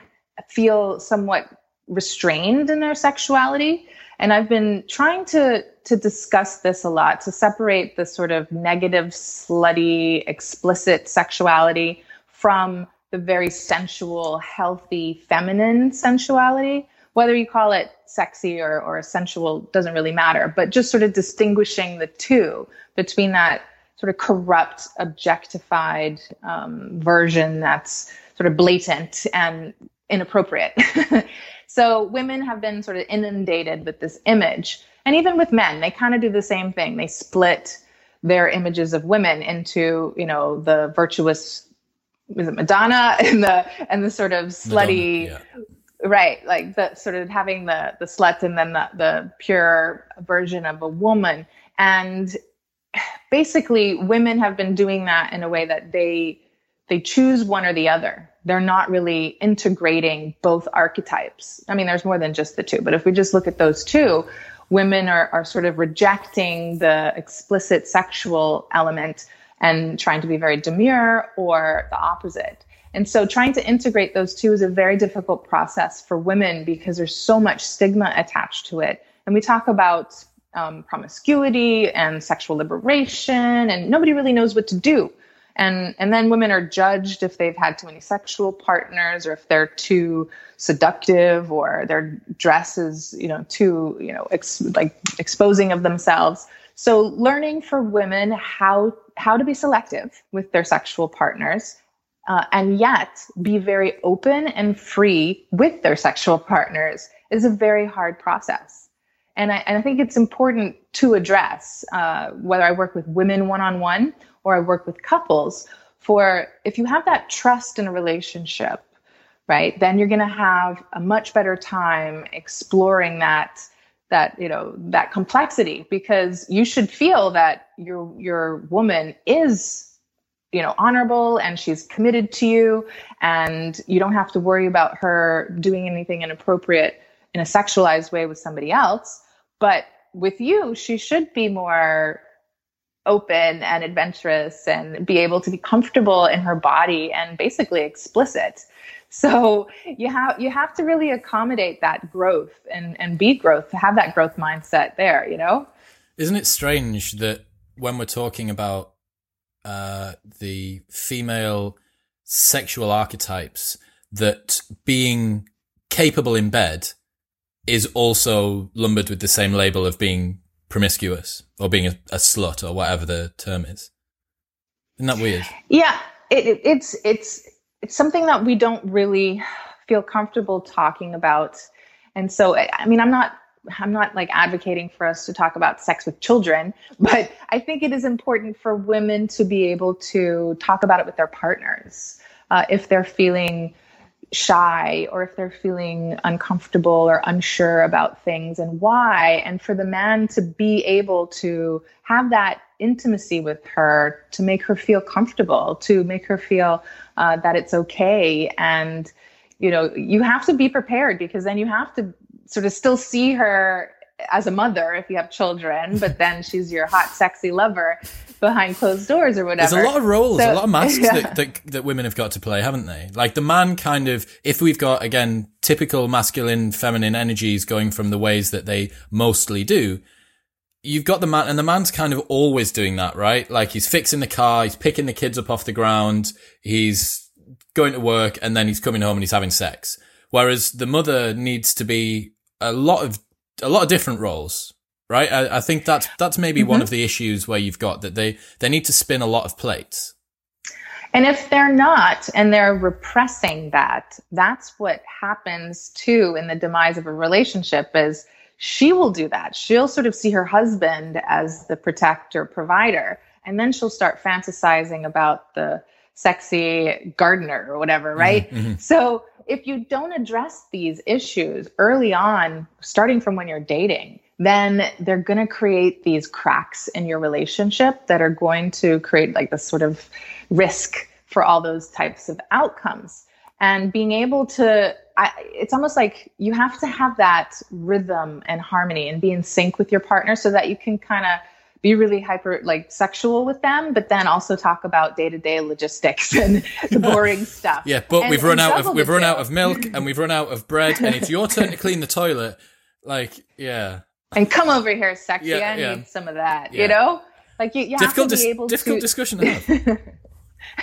feel somewhat restrained in their sexuality. And I've been trying to to discuss this a lot to separate the sort of negative, slutty, explicit sexuality from the very sensual, healthy, feminine sensuality. Whether you call it sexy or, or sensual doesn't really matter, but just sort of distinguishing the two between that sort of corrupt, objectified um, version that's sort of blatant and inappropriate. So women have been sort of inundated with this image. And even with men, they kind of do the same thing. They split their images of women into, you know, the virtuous was it Madonna and the and the sort of slutty Madonna, yeah. right, like the sort of having the the slut and then the, the pure version of a woman. And basically women have been doing that in a way that they they choose one or the other they're not really integrating both archetypes. I mean, there's more than just the two, but if we just look at those two, women are, are sort of rejecting the explicit sexual element and trying to be very demure or the opposite. And so trying to integrate those two is a very difficult process for women because there's so much stigma attached to it. And we talk about um, promiscuity and sexual liberation, and nobody really knows what to do and and then women are judged if they've had too many sexual partners or if they're too seductive or their dress is you know too you know ex- like exposing of themselves. So learning for women how how to be selective with their sexual partners uh, and yet be very open and free with their sexual partners is a very hard process. And I, and I think it's important to address uh, whether I work with women one on one or I work with couples for if you have that trust in a relationship, right? Then you're going to have a much better time exploring that that you know that complexity because you should feel that your your woman is you know honorable and she's committed to you and you don't have to worry about her doing anything inappropriate in a sexualized way with somebody else but with you she should be more open and adventurous and be able to be comfortable in her body and basically explicit. So you have you have to really accommodate that growth and and be growth to have that growth mindset there you know? Isn't it strange that when we're talking about uh, the female sexual archetypes that being capable in bed is also lumbered with the same label of being promiscuous or being a, a slut or whatever the term is. Isn't that weird? Yeah, it, it, it's it's it's something that we don't really feel comfortable talking about, and so I mean, I'm not I'm not like advocating for us to talk about sex with children, but I think it is important for women to be able to talk about it with their partners uh, if they're feeling shy or if they're feeling uncomfortable or unsure about things and why, and for the man to be able to have that intimacy with her to make her feel comfortable, to make her feel uh, that it's okay. And, you know, you have to be prepared because then you have to sort of still see her as a mother if you have children, but then she's your hot, sexy lover behind closed doors or whatever. There's a lot of roles, so, a lot of masks yeah. that, that, that women have got to play, haven't they? Like the man kind of, if we've got again typical masculine, feminine energies going from the ways that they mostly do, you've got the man, and the man's kind of always doing that, right? Like he's fixing the car, he's picking the kids up off the ground, he's going to work, and then he's coming home and he's having sex. Whereas the mother needs to be a lot of a lot of different roles, right? I, I think that's that's maybe mm-hmm. one of the issues where you've got that they they need to spin a lot of plates. And if they're not, and they're repressing that, that's what happens too in the demise of a relationship. Is she will do that. She'll sort of see her husband as the protector, provider, and then she'll start fantasizing about the sexy gardener or whatever, right? Mm-hmm. So if you don't address these issues early on, starting from when you're dating, then they're going to create these cracks in your relationship that are going to create like this sort of risk for all those types of outcomes. And being able to, I, it's almost like you have to have that rhythm and harmony and be in sync with your partner so that you can kind of be really hyper like sexual with them, but then also talk about day to day logistics and the boring stuff. Yeah, but and, we've run out of we've run out of milk and we've run out of bread, and it's your turn to clean the toilet. Like, yeah. And come over here, sexy. Yeah, I yeah. need some of that. Yeah. You know, like you, you difficult have to be able difficult to... discussion to have.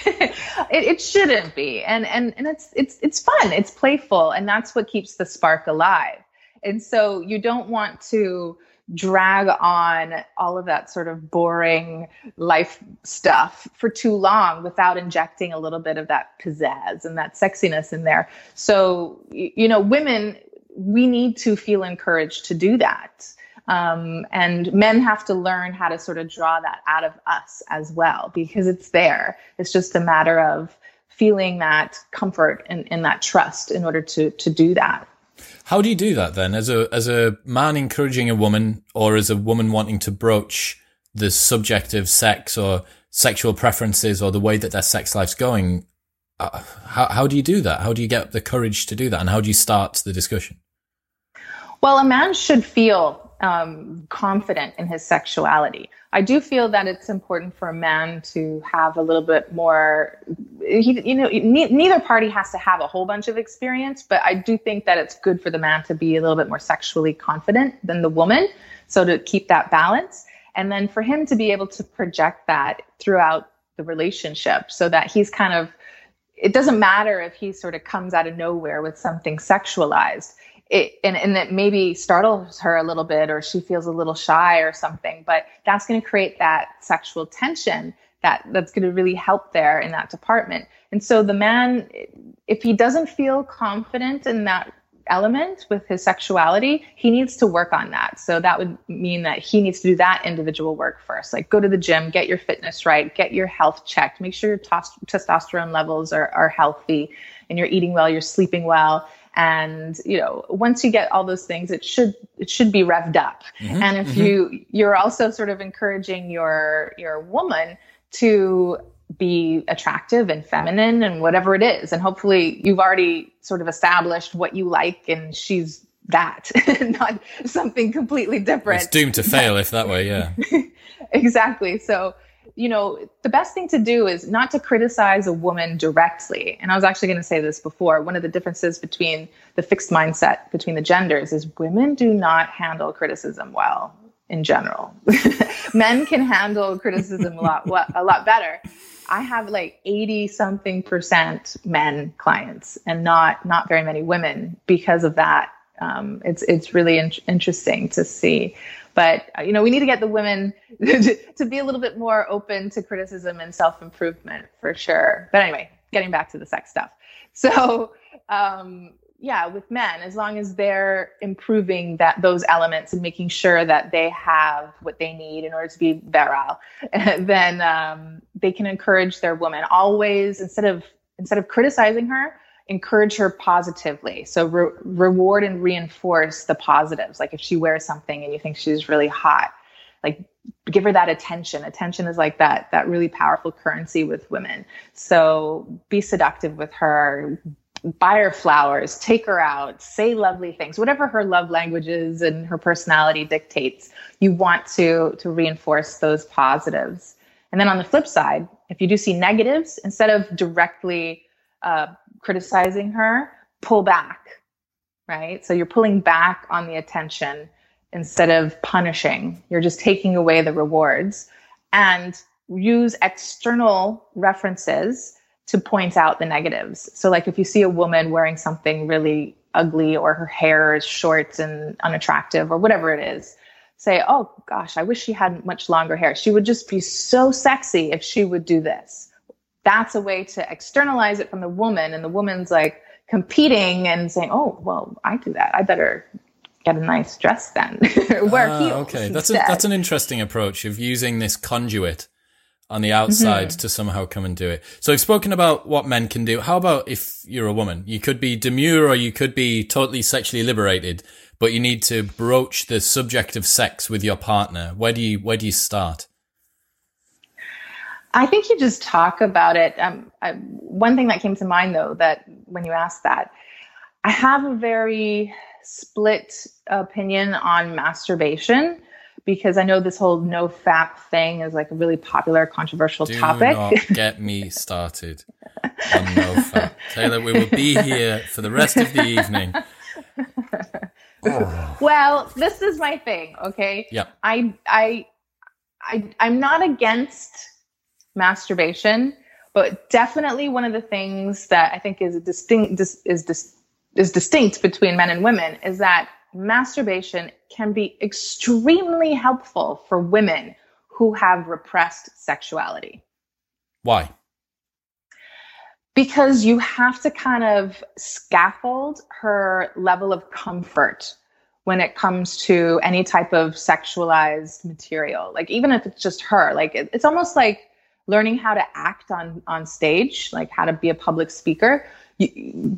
it, it shouldn't be, and and and it's it's it's fun. It's playful, and that's what keeps the spark alive. And so you don't want to drag on all of that sort of boring life stuff for too long without injecting a little bit of that pizzazz and that sexiness in there. So, you know, women, we need to feel encouraged to do that. Um, and men have to learn how to sort of draw that out of us as well because it's there. It's just a matter of feeling that comfort and, and that trust in order to to do that. How do you do that then, as a as a man encouraging a woman, or as a woman wanting to broach the subject of sex or sexual preferences or the way that their sex life's going? Uh, how how do you do that? How do you get the courage to do that, and how do you start the discussion? Well, a man should feel um, confident in his sexuality. I do feel that it's important for a man to have a little bit more. He, you know, ne- neither party has to have a whole bunch of experience, but I do think that it's good for the man to be a little bit more sexually confident than the woman. So to keep that balance, and then for him to be able to project that throughout the relationship, so that he's kind of. It doesn't matter if he sort of comes out of nowhere with something sexualized it and, and it maybe startles her a little bit or she feels a little shy or something but that's going to create that sexual tension that that's going to really help there in that department and so the man if he doesn't feel confident in that element with his sexuality, he needs to work on that. So that would mean that he needs to do that individual work first. Like go to the gym, get your fitness right, get your health checked, make sure your tos- testosterone levels are, are healthy and you're eating well, you're sleeping well. And you know, once you get all those things, it should it should be revved up. Mm-hmm, and if mm-hmm. you you're also sort of encouraging your your woman to be attractive and feminine and whatever it is. And hopefully you've already sort of established what you like and she's that, not something completely different. It's doomed to fail if that way, yeah. exactly. So, you know, the best thing to do is not to criticize a woman directly. And I was actually going to say this before. One of the differences between the fixed mindset between the genders is women do not handle criticism well in general. Men can handle criticism a lot a lot better. I have like 80 something percent men clients and not not very many women because of that. Um, it's it's really in- interesting to see. But you know, we need to get the women to be a little bit more open to criticism and self improvement for sure. But anyway, getting back to the sex stuff. So um, yeah, with men, as long as they're improving that those elements and making sure that they have what they need in order to be virile, then um, they can encourage their woman always instead of instead of criticizing her, encourage her positively. So re- reward and reinforce the positives. Like if she wears something and you think she's really hot, like give her that attention. Attention is like that that really powerful currency with women. So be seductive with her, buy her flowers, take her out, say lovely things, whatever her love language is and her personality dictates. You want to to reinforce those positives. And then on the flip side, if you do see negatives, instead of directly uh, criticizing her, pull back, right? So you're pulling back on the attention instead of punishing. You're just taking away the rewards and use external references to point out the negatives. So, like if you see a woman wearing something really ugly or her hair is short and unattractive or whatever it is, say, Oh gosh, I wish she had much longer hair. She would just be so sexy if she would do this. That's a way to externalize it from the woman. And the woman's like competing and saying, Oh, well, I do that. I better get a nice dress then. Wear ah, heels. Okay, that's a, that's an interesting approach of using this conduit on the outside mm-hmm. to somehow come and do it. So we've spoken about what men can do. How about if you're a woman? You could be demure or you could be totally sexually liberated, but you need to broach the subject of sex with your partner. Where do you where do you start? I think you just talk about it. Um, I, one thing that came to mind though, that when you asked that, I have a very split opinion on masturbation because I know this whole no fap thing is like a really popular, controversial Do topic. Not get me started on no fap. Taylor, we will be here for the rest of the evening. Well, this is my thing, okay? Yeah. I I I I'm not against masturbation, but definitely one of the things that I think is distinct is is, is distinct between men and women is that masturbation can be extremely helpful for women who have repressed sexuality. Why? Because you have to kind of scaffold her level of comfort when it comes to any type of sexualized material. Like even if it's just her, like it, it's almost like learning how to act on on stage, like how to be a public speaker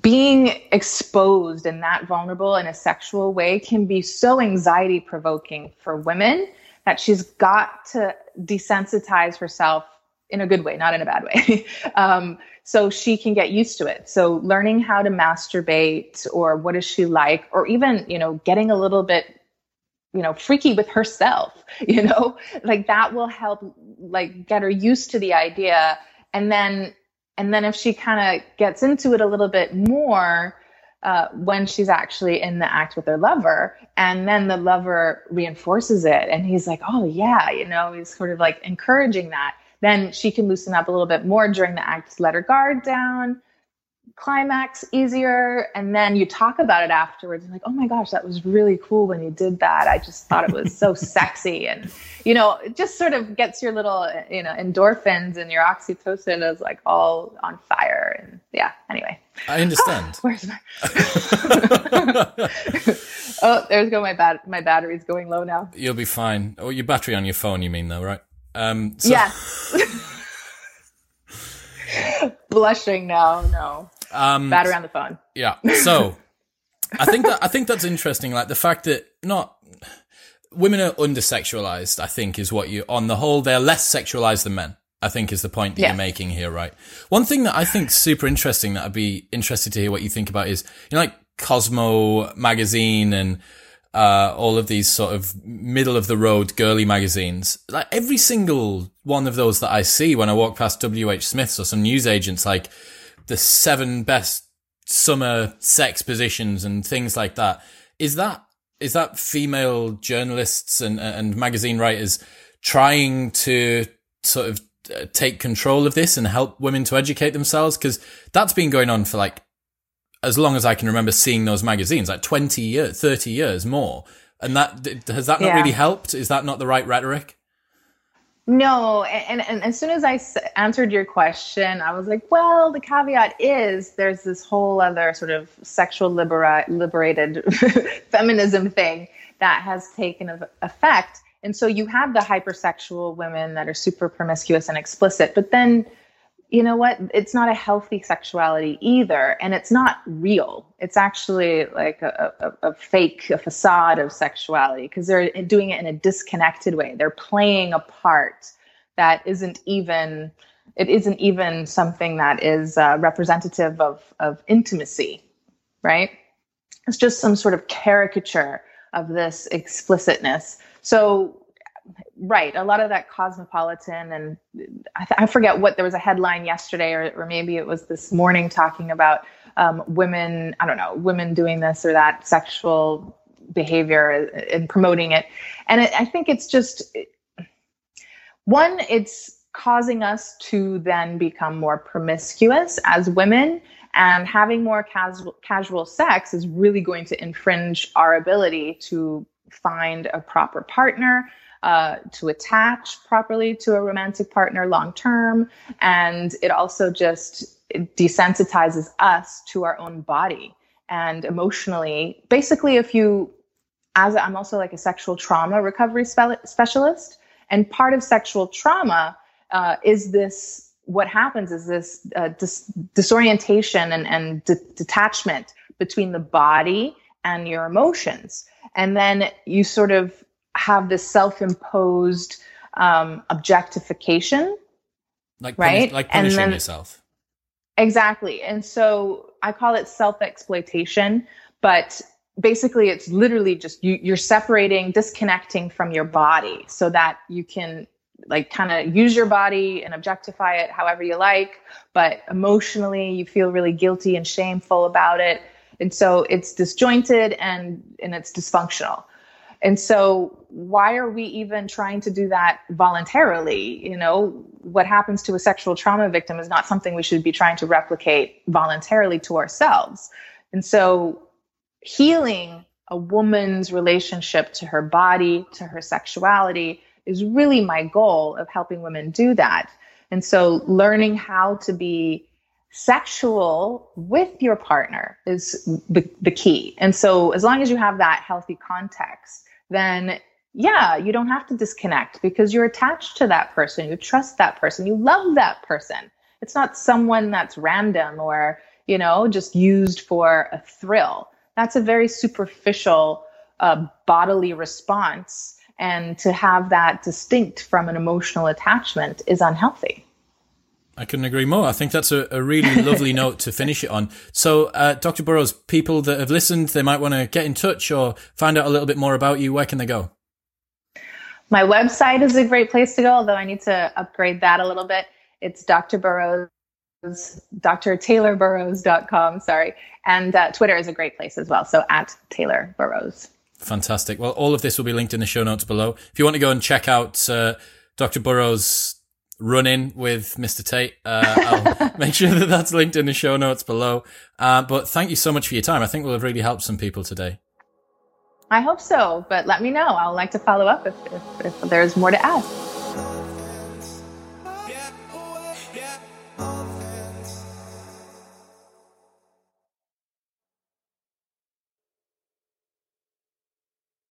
being exposed and that vulnerable in a sexual way can be so anxiety provoking for women that she's got to desensitize herself in a good way, not in a bad way. um, so she can get used to it. So learning how to masturbate or what is she like, or even, you know, getting a little bit, you know, freaky with herself, you know, like that will help like get her used to the idea. And then and then if she kind of gets into it a little bit more, uh, when she's actually in the act with her lover, and then the lover reinforces it, and he's like, "Oh yeah," you know, he's sort of like encouraging that. Then she can loosen up a little bit more during the act, let her guard down, climax easier and then you talk about it afterwards and like oh my gosh that was really cool when you did that. I just thought it was so sexy. And you know it just sort of gets your little you know endorphins and your oxytocin is like all on fire. And yeah anyway. I understand. Where's my oh there's go my bat my battery's going low now. You'll be fine. Oh your battery on your phone you mean though right? Um so- yes. Blushing now no um, Battery on the phone. Yeah. So I think that I think that's interesting. Like the fact that not women are undersexualized. I think is what you on the whole they're less sexualized than men. I think is the point that you're making here, right? One thing that I think super interesting that I'd be interested to hear what you think about is you know like Cosmo magazine and uh, all of these sort of middle of the road girly magazines. Like every single one of those that I see when I walk past WH Smith's or some news agents, like the seven best summer sex positions and things like that. Is that is that female journalists and and magazine writers trying to sort of uh, take control of this and help women to educate themselves? Because that's been going on for like as long as I can remember seeing those magazines, like twenty years, thirty years more. And that has that not yeah. really helped? Is that not the right rhetoric? No, and, and, as soon as I answered your question, I was like, well, the caveat is there's this whole other sort of sexual libera- liberated feminism thing that has taken effect. And so you have the hypersexual women that are super promiscuous and explicit, but then you know what? It's not a healthy sexuality either. And it's not real. It's actually like a, a, a fake, a facade of sexuality because they're doing it in a disconnected way. They're playing a part that isn't even, it isn't even something that is uh, representative of, of intimacy, right? It's just some sort of caricature of this explicitness. So right a lot of that cosmopolitan and I, th- I, forget what there was a headline yesterday or, or maybe it was this morning talking about um, women i don't know women doing this or that sexual behavior and promoting it. And it, i think it's just one it's causing us to then become more promiscuous as women and having more casual casual sex is really going to infringe our ability to find a proper partner uh, to attach properly to a romantic partner long term. And it also just desensitizes us to our own body and emotionally. Basically, if you, as I'm also like a sexual trauma recovery spe- specialist, and part of sexual trauma uh, is this what happens is this uh, dis- disorientation and, and de- detachment between the body and your emotions. And then you sort of have this self-imposed um, objectification, like right, punish, like punishing then, yourself. Exactly, and so I call it self-exploitation, but basically it's literally just you, you're separating, disconnecting from your body, so that you can like kind of use your body and objectify it however you like, but emotionally you feel really guilty and shameful about it. And so it's disjointed and and it's dysfunctional. And so, why are we even trying to do that voluntarily? You know, what happens to a sexual trauma victim is not something we should be trying to replicate voluntarily to ourselves. And so, healing a woman's relationship to her body, to her sexuality, is really my goal of helping women do that. And so, learning how to be sexual with your partner is the, the key. And so, as long as you have that healthy context, then yeah, you don't have to disconnect because you're attached to that person. You trust that person. You love that person. It's not someone that's random or, you know, just used for a thrill. That's a very superficial uh, bodily response. And to have that distinct from an emotional attachment is unhealthy. I couldn't agree more. I think that's a, a really lovely note to finish it on. So, uh, Dr. Burrowes, people that have listened, they might want to get in touch or find out a little bit more about you. Where can they go? My website is a great place to go, although I need to upgrade that a little bit. It's Dr. Burrowes, drtaylorburrowes.com, sorry. And uh, Twitter is a great place as well. So at Taylor Burrowes. Fantastic. Well, all of this will be linked in the show notes below. If you want to go and check out uh, Dr. Burrowes' running with Mr. Tate. Uh, I'll make sure that that's linked in the show notes below. Uh, but thank you so much for your time. I think we'll have really helped some people today. I hope so, but let me know. I'll like to follow up if, if, if there's more to add.